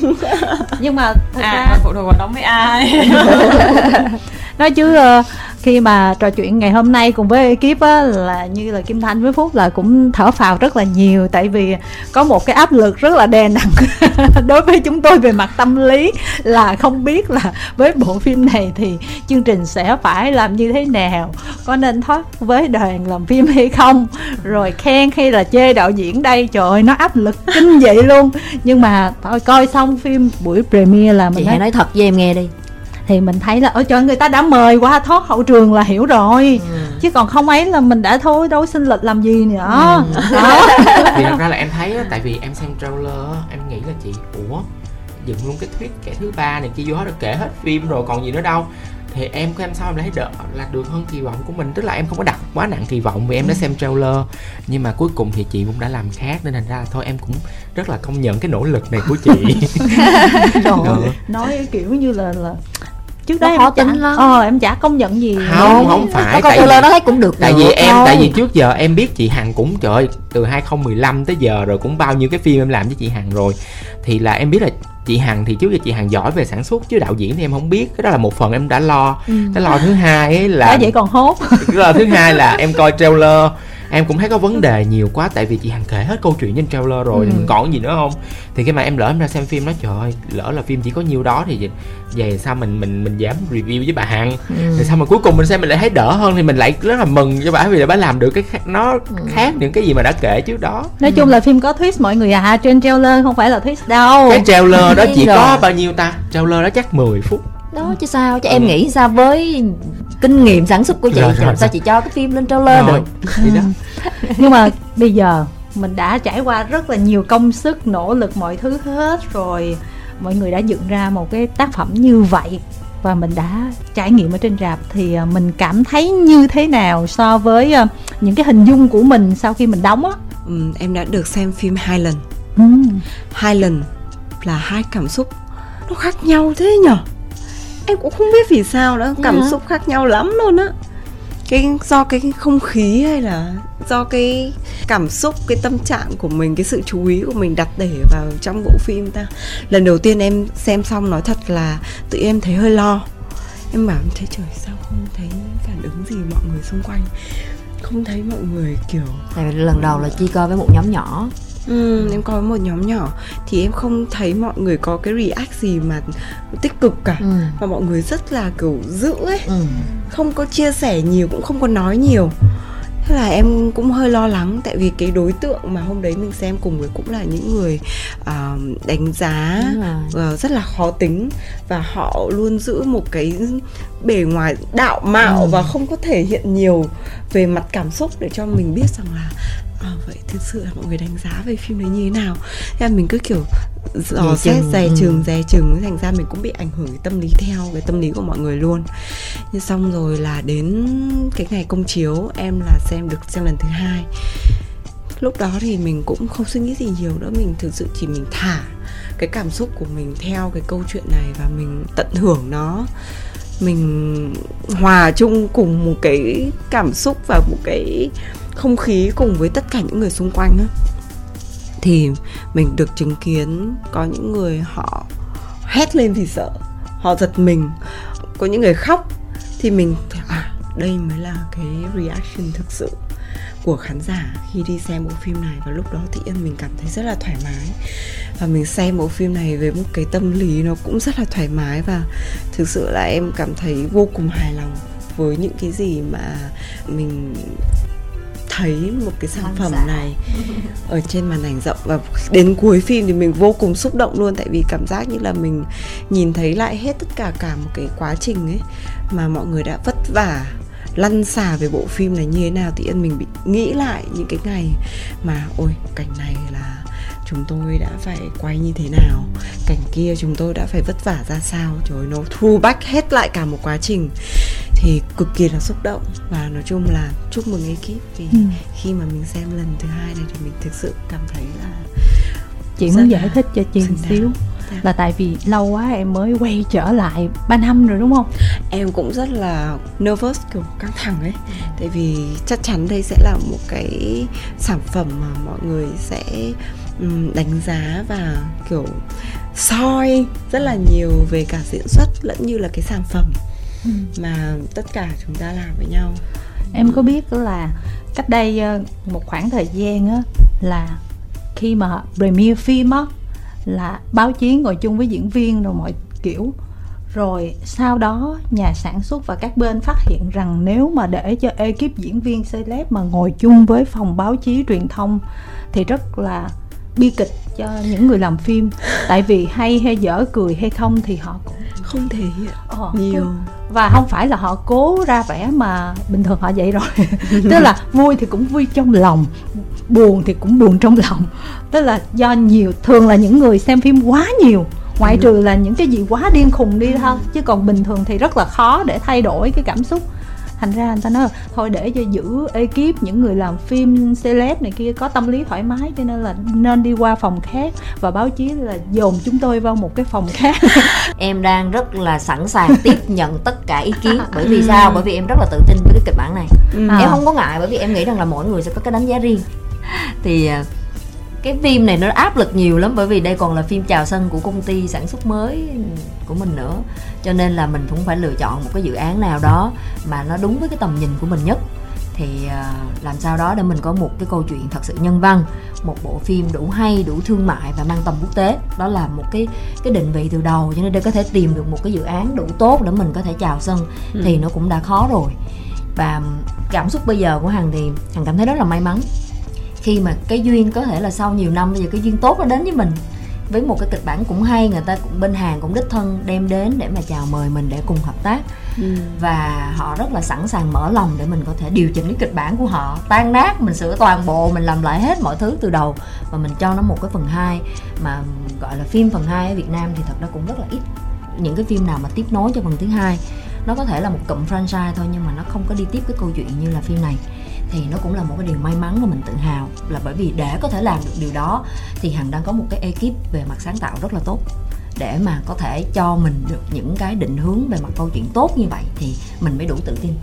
Nhưng mà thật à ra phụ thuộc vào đóng với ai? Nói chứ ờ, khi mà trò chuyện ngày hôm nay cùng với ekip á là như là Kim Thanh với Phúc là cũng thở phào rất là nhiều. Tại vì có một cái áp lực rất là đè nặng đối với chúng tôi về mặt tâm lý là không biết là với bộ phim này thì chương trình sẽ phải làm như thế nào có nên thoát với đoàn làm phim hay không rồi khen hay là chê đạo diễn đây. Trời ơi nó áp lực kinh dị luôn. Nhưng mà thôi coi xong phim buổi premiere là chị mình hãy thấy nói thật với em nghe đi thì mình thấy là ở trời người ta đã mời qua thoát hậu trường là hiểu rồi. Chứ còn không ấy là mình đã thôi đâu xin lịch làm gì nữa. Đó. Thì thật ra là em thấy tại vì em xem trailer em nghĩ là chị ủa dựng luôn cái thuyết kẻ thứ ba này kia vô hết rồi kể hết phim rồi còn gì nữa đâu. Thì em của em sao em thấy đỡ là được hơn kỳ vọng của mình? Tức là em không có đặt quá nặng kỳ vọng vì em đã xem trailer. Nhưng mà cuối cùng thì chị cũng đã làm khác nên thành ra là thôi em cũng rất là công nhận cái nỗ lực này của chị. Trời Ừ. nói kiểu như là là trước Nó đó em khó chả tính lắm. ờ em chả công nhận gì. Không không nó phải có tại trailer vì nó thấy cũng được tại được vì em tại vì trước giờ em biết chị hằng cũng trời ơi, từ 2015 tới giờ rồi cũng bao nhiêu cái phim em làm với chị hằng rồi. Thì là em biết là chị hằng thì trước giờ chị hằng giỏi về sản xuất chứ đạo diễn thì em không biết. Cái đó là một phần em đã lo. Cái lo thứ hai ấy là đã vậy còn hốt. Cái lo thứ hai là em coi trailer em cũng thấy có vấn đề nhiều quá tại vì chị hằng kể hết câu chuyện trên trailer rồi thì Ừ. mình còn gì nữa không? Thì khi mà em lỡ em ra xem phim nói trời ơi lỡ là phim chỉ có nhiêu đó thì về sao mình mình mình dám review với bà hằng? Ừ. thì sao mà cuối cùng mình xem mình lại thấy đỡ hơn thì mình lại rất là mừng cho bà vì là bà làm được cái khác, nó khác những cái gì mà đã kể trước đó. Nói chung là phim có twist mọi người à trên trailer không phải là twist đâu. Cái trailer đó chỉ Rồi. có bao nhiêu ta? Trailer đó chắc 10 phút. Đó chứ sao chứ em nghĩ sao với kinh nghiệm sản xuất của chị Rồi, thì rồi, làm sao rồi. chị cho cái phim lên trailer Rồi, được? nhưng mà bây giờ mình đã trải qua rất là nhiều công sức nỗ lực mọi thứ hết rồi. Mọi người đã dựng ra một cái tác phẩm như vậy và mình đã trải nghiệm ở trên rạp thì à, mình cảm thấy như thế nào so với à, những cái hình dung của mình sau khi mình đóng á? Ừm, Em đã được xem phim hai lần. Ừm. Hai lần là hai cảm xúc nó khác nhau thế nhở em cũng không biết vì sao nữa cảm Dạ. xúc khác nhau lắm luôn á. Cái do cái không khí hay là do cái cảm xúc cái tâm trạng của mình cái sự chú ý của mình đặt để vào trong bộ phim ta? Lần đầu tiên em xem xong nói thật là tự em thấy hơi lo. Em bảo thế trời sao không thấy phản ứng gì mọi người xung quanh? Không thấy mọi người kiểu tại vì lần đầu là chi coi với một nhóm nhỏ Ừ, em có một nhóm nhỏ thì em không thấy mọi người có cái react gì mà tích cực cả ừ. và mọi người rất là kiểu giữ ấy Ừ. không có chia sẻ nhiều cũng không có nói nhiều thế là em cũng hơi lo lắng tại vì cái đối tượng mà hôm đấy mình xem cùng với cũng là những người à, đánh giá ờ, rất là khó tính và họ luôn giữ một cái bề ngoài đạo mạo Ừ. và không có thể hiện nhiều về mặt cảm xúc để cho mình biết rằng là à, vậy thực sự là mọi người đánh giá về phim đấy như thế nào? Thế là mình cứ kiểu dò xét dè ừ. chừng dè chừng thành ra mình cũng bị ảnh hưởng cái tâm lý theo cái tâm lý của mọi người luôn. Nhưng xong rồi là đến cái ngày công chiếu em là xem được xem lần thứ hai. Lúc đó thì mình cũng không suy nghĩ gì nhiều nữa mình thực sự chỉ mình thả cái cảm xúc của mình theo cái câu chuyện này và mình tận hưởng nó. Mình hòa chung cùng một cái cảm xúc và một cái không khí cùng với tất cả những người xung quanh á. Thì mình được chứng kiến có những người họ hét lên vì sợ họ giật mình. Có những người khóc thì mình thấy, à đây mới là cái reaction thực sự của khán giả khi đi xem bộ phim này. Và lúc đó thì yên mình cảm thấy rất là thoải mái. Và mình xem bộ phim này với một cái tâm lý nó cũng rất là thoải mái và thực sự là em cảm thấy vô cùng hài lòng với những cái gì mà mình thấy một cái sản phẩm này ở trên màn ảnh rộng và đến cuối phim thì mình vô cùng xúc động luôn tại vì cảm giác như là mình nhìn thấy lại hết tất cả cả một cái quá trình ấy mà mọi người đã vất vả lăn xả về bộ phim này như thế nào thì mình bị nghĩ lại những cái ngày mà ôi cảnh này là chúng tôi đã phải quay như thế nào cảnh kia chúng tôi đã phải vất vả ra sao. Trời ơi, nó thu back hết lại cả một quá trình thì cực kỳ là xúc động. Và nói chung là chúc mừng ekip vì Ừ. khi mà mình xem lần thứ hai này thì mình thực sự cảm thấy là chị muốn giải thích cho chị một xíu Dạ. là tại vì lâu quá em mới quay trở lại ba năm rồi đúng không? Em cũng rất là nervous kiểu căng thẳng ấy. Tại vì chắc chắn đây sẽ là một cái sản phẩm mà mọi người sẽ đánh giá và kiểu soi rất là nhiều về cả diễn xuất lẫn như là cái sản phẩm mà tất cả chúng ta làm với nhau. Em có biết là cách đây ờ, một khoảng thời gian á, là khi mà premiere phim á, là báo chí ngồi chung với diễn viên rồi mọi kiểu. Rồi sau đó nhà sản xuất và các bên phát hiện rằng nếu mà để cho ekip diễn viên, celeb mà ngồi chung với phòng báo chí truyền thông thì rất là bi kịch cho những người làm phim. Tại vì hay hay dở cười hay không thì họ cũng không thể hiện Ờ, nhiều. Và không phải là họ cố ra vẻ mà bình thường họ vậy rồi. Tức là vui thì cũng vui trong lòng buồn thì cũng buồn trong lòng. Tức là do nhiều thường là những người xem phim quá nhiều ngoại trừ là những cái gì quá điên khùng đi thôi chứ còn bình thường thì rất là khó để thay đổi cái cảm xúc thành ra người ta nói là thôi để cho giữ ekip những người làm phim celeb này kia có tâm lý thoải mái cho nên là nên đi qua phòng khác. Và báo chí là dồn chúng tôi vào một cái phòng khác. Em đang rất là sẵn sàng tiếp nhận tất cả ý kiến. Bởi vì sao? Bởi vì em rất là tự tin với cái kịch bản này. À. em không có ngại bởi vì em nghĩ rằng là mỗi người sẽ có cái đánh giá riêng. Thì à, cái phim này nó áp lực nhiều lắm bởi vì đây còn là phim chào sân của công ty sản xuất mới của mình nữa cho nên là mình cũng phải lựa chọn một cái dự án nào đó mà nó đúng với cái tầm nhìn của mình nhất. Thì à, làm sao đó để mình có một cái câu chuyện thật sự nhân văn một bộ phim đủ hay đủ thương mại và mang tầm quốc tế. Đó là một cái cái định vị từ đầu cho nên để có thể tìm được một cái dự án đủ tốt để mình có thể chào sân thì nó cũng đã khó rồi. Và cảm xúc bây giờ của hằng thì hằng cảm thấy rất là may mắn. Khi mà cái duyên có thể là sau nhiều năm bây giờ cái duyên tốt nó đến với mình với một cái kịch bản cũng hay người ta cũng bên hàng cũng đích thân đem đến để mà chào mời mình để cùng hợp tác. Và họ rất là sẵn sàng mở lòng để mình có thể điều chỉnh cái kịch bản của họ. Tan nát mình sửa toàn bộ mình làm lại hết mọi thứ từ đầu. Và mình cho nó một cái phần 2 mà gọi là phim phần 2 ở Việt Nam thì thật ra cũng rất là ít những cái phim nào mà tiếp nối cho phần thứ hai. Nó có thể là một cụm franchise thôi nhưng mà nó không có đi tiếp cái câu chuyện như là phim này thì nó cũng là một cái điều may mắn mà mình tự hào. Là bởi vì để có thể làm được điều đó thì hằng đang có một cái ekip về mặt sáng tạo rất là tốt. Để mà có thể cho mình được những cái định hướng về mặt câu chuyện tốt như vậy thì mình mới đủ tự tin.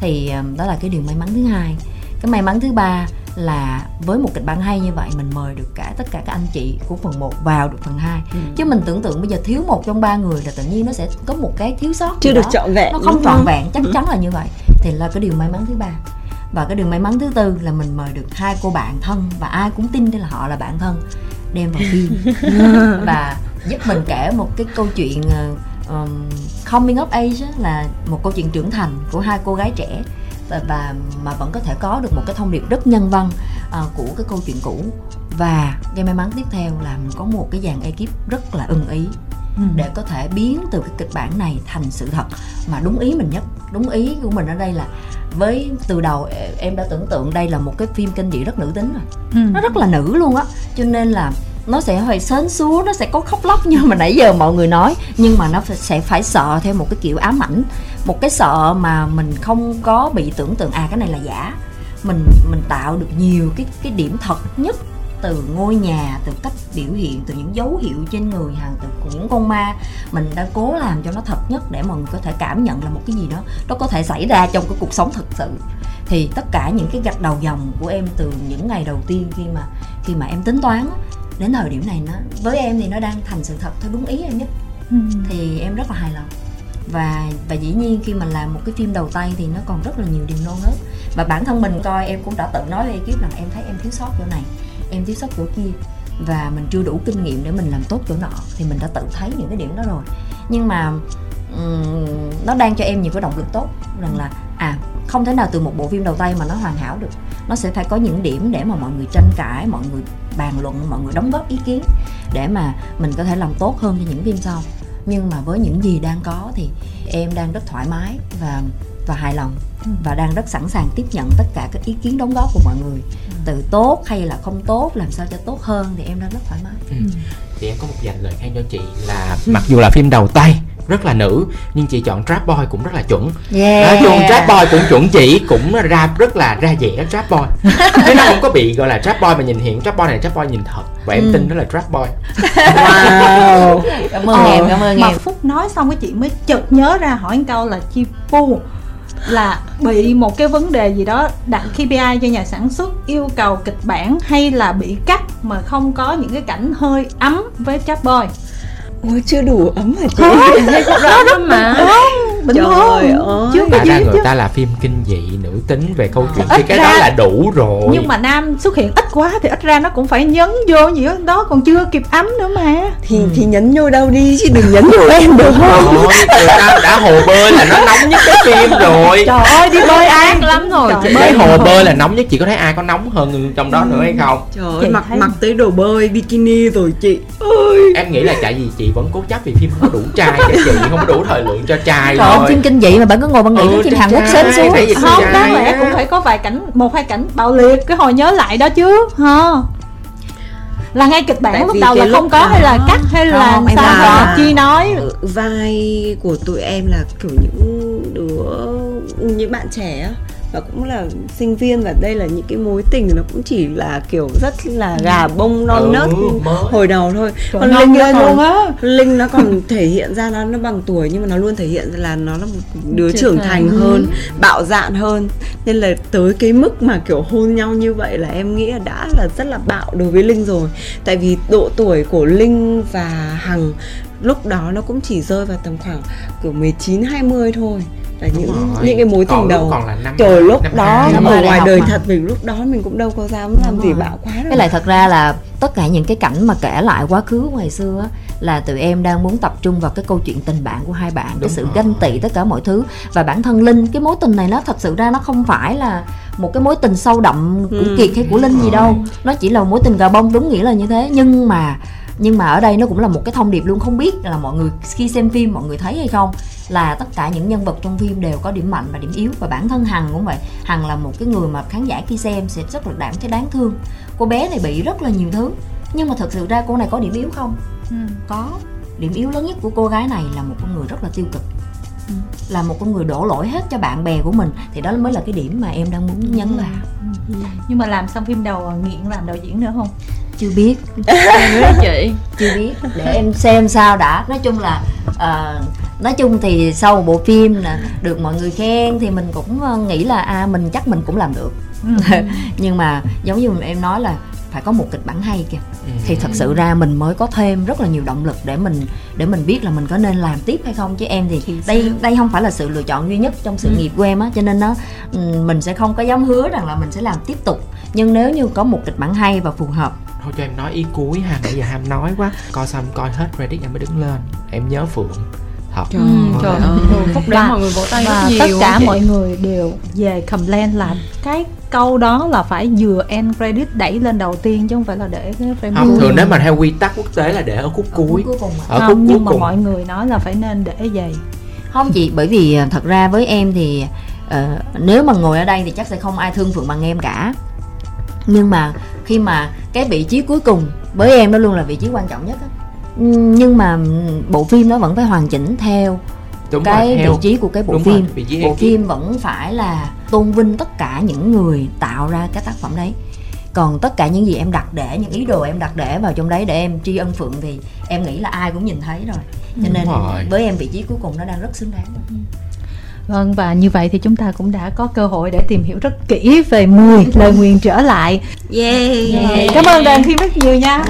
Thì đó là cái điều may mắn thứ hai. Cái may mắn thứ ba là với một kịch bản hay như vậy mình mời được cả tất cả các anh chị của phần 1 vào được phần 2 ừ. chứ mình tưởng tượng bây giờ thiếu một trong ba người là tự nhiên nó sẽ có một cái thiếu sót chưa được trọn vẹn nó không? trọn vẹn chắc ừ. chắn là như vậy. Thì là cái điều may mắn thứ ba và cái điều may mắn thứ tư là mình mời được hai cô bạn thân và ai cũng tin đây là họ là bạn thân đem vào phim. Và giúp mình kể một cái câu chuyện um, coming of age là một câu chuyện trưởng thành của hai cô gái trẻ. Và, và mà vẫn có thể có được một cái thông điệp rất nhân văn uh, của cái câu chuyện cũ. Và cái may mắn tiếp theo là mình có một cái dàn ekip rất là ưng ý ừ. để có thể biến từ cái kịch bản này thành sự thật. Mà đúng ý mình nhất đúng ý của mình ở đây là với từ đầu em đã tưởng tượng đây là một cái phim kinh dị rất nữ tính rồi. Ừ. nó rất là nữ luôn á. Cho nên là nó sẽ phải sến súa nó sẽ có khóc lóc như mà nãy giờ mọi người nói. Nhưng mà nó sẽ phải sợ theo một cái kiểu ám ảnh. Một cái sợ mà mình không có bị tưởng tượng à cái này là giả. Mình mình tạo được nhiều cái cái điểm thật nhất từ ngôi nhà từ cách biểu hiện từ những dấu hiệu trên người hàng từ những con ma. Mình đã cố làm cho nó thật nhất để mọi người có thể cảm nhận là một cái gì đó nó có thể xảy ra trong cái cuộc sống thực sự. Thì tất cả những cái gạch đầu dòng của em từ những ngày đầu tiên khi mà khi mà em tính toán đến thời điểm này nó với em thì nó đang thành sự thật theo đúng ý em nhất. Ừ. thì em rất là hài lòng. Và và dĩ nhiên khi mà làm một cái phim đầu tay thì nó còn rất là nhiều điều non nớt. Và bản thân mình coi em cũng đã tự nói với ekip rằng em thấy em thiếu sót chỗ này em thiếu sót chỗ kia và mình chưa đủ kinh nghiệm để mình làm tốt chỗ nọ thì mình đã tự thấy những cái điểm đó rồi. Nhưng mà um, nó đang cho em nhiều cái động lực tốt rằng là à không thể nào từ một bộ phim đầu tay mà nó hoàn hảo được. Nó sẽ phải có những điểm để mà mọi người tranh cãi mọi người bàn luận mọi người đóng góp ý kiến để mà mình có thể làm tốt hơn cho những phim sau. Nhưng mà với những gì đang có thì em đang rất thoải mái và và hài lòng ừ. và đang rất sẵn sàng tiếp nhận tất cả các ý kiến đóng góp của mọi người ừ. từ tốt hay là không tốt làm sao cho tốt hơn thì em đang rất thoải mái ừ. thì em có một dành lời khen cho chị là mặc dù là phim đầu tay rất là nữ nhưng chị chọn trap boy cũng rất là chuẩn yeah. nói chung trap boy cũng chuẩn chị cũng ra rất là ra vẻ trap boy chứ nó không có bị gọi là trap boy mà nhìn hiện trap boy này trap boy nhìn thật và em ừ. tin đó là trap boy wow cảm ơn ờ, em cảm ơn mà em phúc nói xong cái chị mới chợt nhớ ra hỏi một câu là chi pu là bị một cái vấn đề gì đó đặt KPI cho nhà sản xuất yêu cầu kịch bản hay là bị cắt mà không có những cái cảnh hơi ấm với Chap Boy Ôi chưa đủ ấm hả chị? Không, đó mà Không, bình thường Chưa có gì ra người ta là phim kinh dị nữ tính về câu chuyện thì cái ra, đó là đủ rồi. Nhưng mà nam xuất hiện ít quá thì ít ra nó cũng phải nhấn vô gì đó. Còn chưa kịp ấm nữa mà. Thì ừ. thì nhấn vô đâu đi chứ đừng nhấn vô em được không? Rồi, người ta đã hồ bơi là nó nóng nhất cái phim rồi. Trời ơi đi bơi ác lắm rồi Trời cái hồ bơi là nóng nhất chị có thấy ai có nóng hơn trong đó nữa hay không? Trời ơi mặc mặc tới đồ bơi bikini rồi chị ơi. Em nghĩ là tại vì chị vẫn cố chấp vì phim không có đủ trai cho chị không có đủ thời lượng cho trai Trời thôi phim kinh dị mà bạn cứ ngồi bạn nghĩ ừ, phim Hàn Quốc sến xuống. Không đáng lẽ cũng phải có vài cảnh một hai cảnh bạo liệt cái hồi nhớ lại đó chứ ha. Là ngay kịch bản lúc đầu là không có hay là cắt hay là không, sao là chi nói? vai của tụi em là kiểu những đứa những bạn trẻ á và cũng là sinh viên và đây là những cái mối tình nó cũng chỉ là kiểu rất là gà bông non ừ, nớt hồi đầu thôi Trời còn linh nó còn á. linh nó còn thể hiện ra nó nó bằng tuổi nhưng mà nó luôn thể hiện là nó là một đứa trưởng thành ừ. hơn bạo dạn hơn nên là tới cái mức mà kiểu hôn nhau như vậy là em nghĩ là đã là rất là bạo đối với linh rồi tại vì độ tuổi của linh và hằng lúc đó nó cũng chỉ rơi vào tầm khoảng kiểu 19 20 thôi là những rồi. những cái mối tình đầu còn là năm trời lúc năm đó năm ở ngoài đời mà. thật mình lúc đó mình cũng đâu có dám làm gì bạo quá đâu cái lại thật ra là tất cả những cái cảnh mà kể lại quá khứ ngày xưa á là tụi em đang muốn tập trung vào cái câu chuyện tình bạn của hai bạn Đúng cái sự rồi. ganh tị tất cả mọi thứ và bản thân linh cái mối tình này nó thật sự ra nó không phải là một cái mối tình sâu đậm của ừ. kiệt hay của linh gì đâu nó chỉ là mối tình gà bông đúng nghĩa là như thế nhưng mà nhưng mà ở đây nó cũng là một cái thông điệp luôn không biết là mọi người khi xem phim mọi người thấy hay không là tất cả những nhân vật trong phim đều có điểm mạnh và điểm yếu và bản thân hằng cũng vậy. Hằng là một cái người mà khán giả khi xem sẽ rất là đảm thấy đáng thương. Cô bé này bị rất là nhiều thứ nhưng mà thật sự ra cô này có điểm yếu không? Ừ. có. Điểm yếu lớn nhất của cô gái này là một con người rất là tiêu cực ừ. là một con người đổ lỗi hết cho bạn bè của mình thì đó mới là cái điểm mà em đang muốn nhấn vào. Ừ. nhưng mà làm xong phim đầu nghiện làm đạo diễn nữa không? Chưa biết. Em với chị. Chưa biết. Để em xem sao đã. Nói chung là uh, nói chung thì sau một bộ phim nè được mọi người khen thì mình cũng ờ, nghĩ là à mình chắc mình cũng làm được. Ừ. nhưng mà giống như em nói là phải có một kịch bản hay kìa. Ừ. thì thật sự ra mình mới có thêm rất là nhiều động lực để mình để mình biết là mình có nên làm tiếp hay không. Chứ em thì Thì đây đây không phải là sự lựa chọn duy nhất trong sự Ừ. nghiệp của em á. Cho nên nó ừ, mình sẽ không có dám hứa rằng là mình sẽ làm tiếp tục. Nhưng nếu như có một kịch bản hay và phù hợp. Thôi cho em nói ý cuối ha nãy giờ ham nói quá. Coi xong coi hết credit em mới đứng lên. Em nhớ phượng thật ừ, trời ơi. khúc đấy Và- mọi người vỗ tay rất và nhiều tất cả mọi người đều về complain là cái câu đó là phải vừa end credit đẩy lên đầu tiên chứ không phải là để cái frame không cuối. thường nếu mà theo quy tắc quốc tế là để ở khúc Ở khúc cuối cuối cùng ạ. ở khúc không cuối nhưng mà cùng mọi người nói là phải nên để vậy không chị bởi vì à, thật ra với em thì ờ, nếu mà ngồi ở đây thì chắc sẽ không ai thương phượng bằng em cả nhưng mà khi mà cái vị trí cuối cùng với em nó luôn là vị trí quan trọng nhất á. Nhưng mà bộ phim nó vẫn phải hoàn chỉnh theo đúng cái rồi vị theo trí của cái bộ đúng phim rồi, vị trí bộ ekip. phim vẫn phải là tôn vinh tất cả những người tạo ra cái tác phẩm đấy còn tất cả những gì em đặt để những ý đồ em đặt để vào trong đấy để em tri ân phượng thì em nghĩ là ai cũng nhìn thấy rồi cho nên rồi. với em vị trí cuối cùng nó đang rất xứng đáng Vâng và như vậy thì chúng ta cũng đã có cơ hội để tìm hiểu rất kỹ về 10 lời nguyền trở lại. yeah, Cảm ơn đoàn phim rất nhiều nha.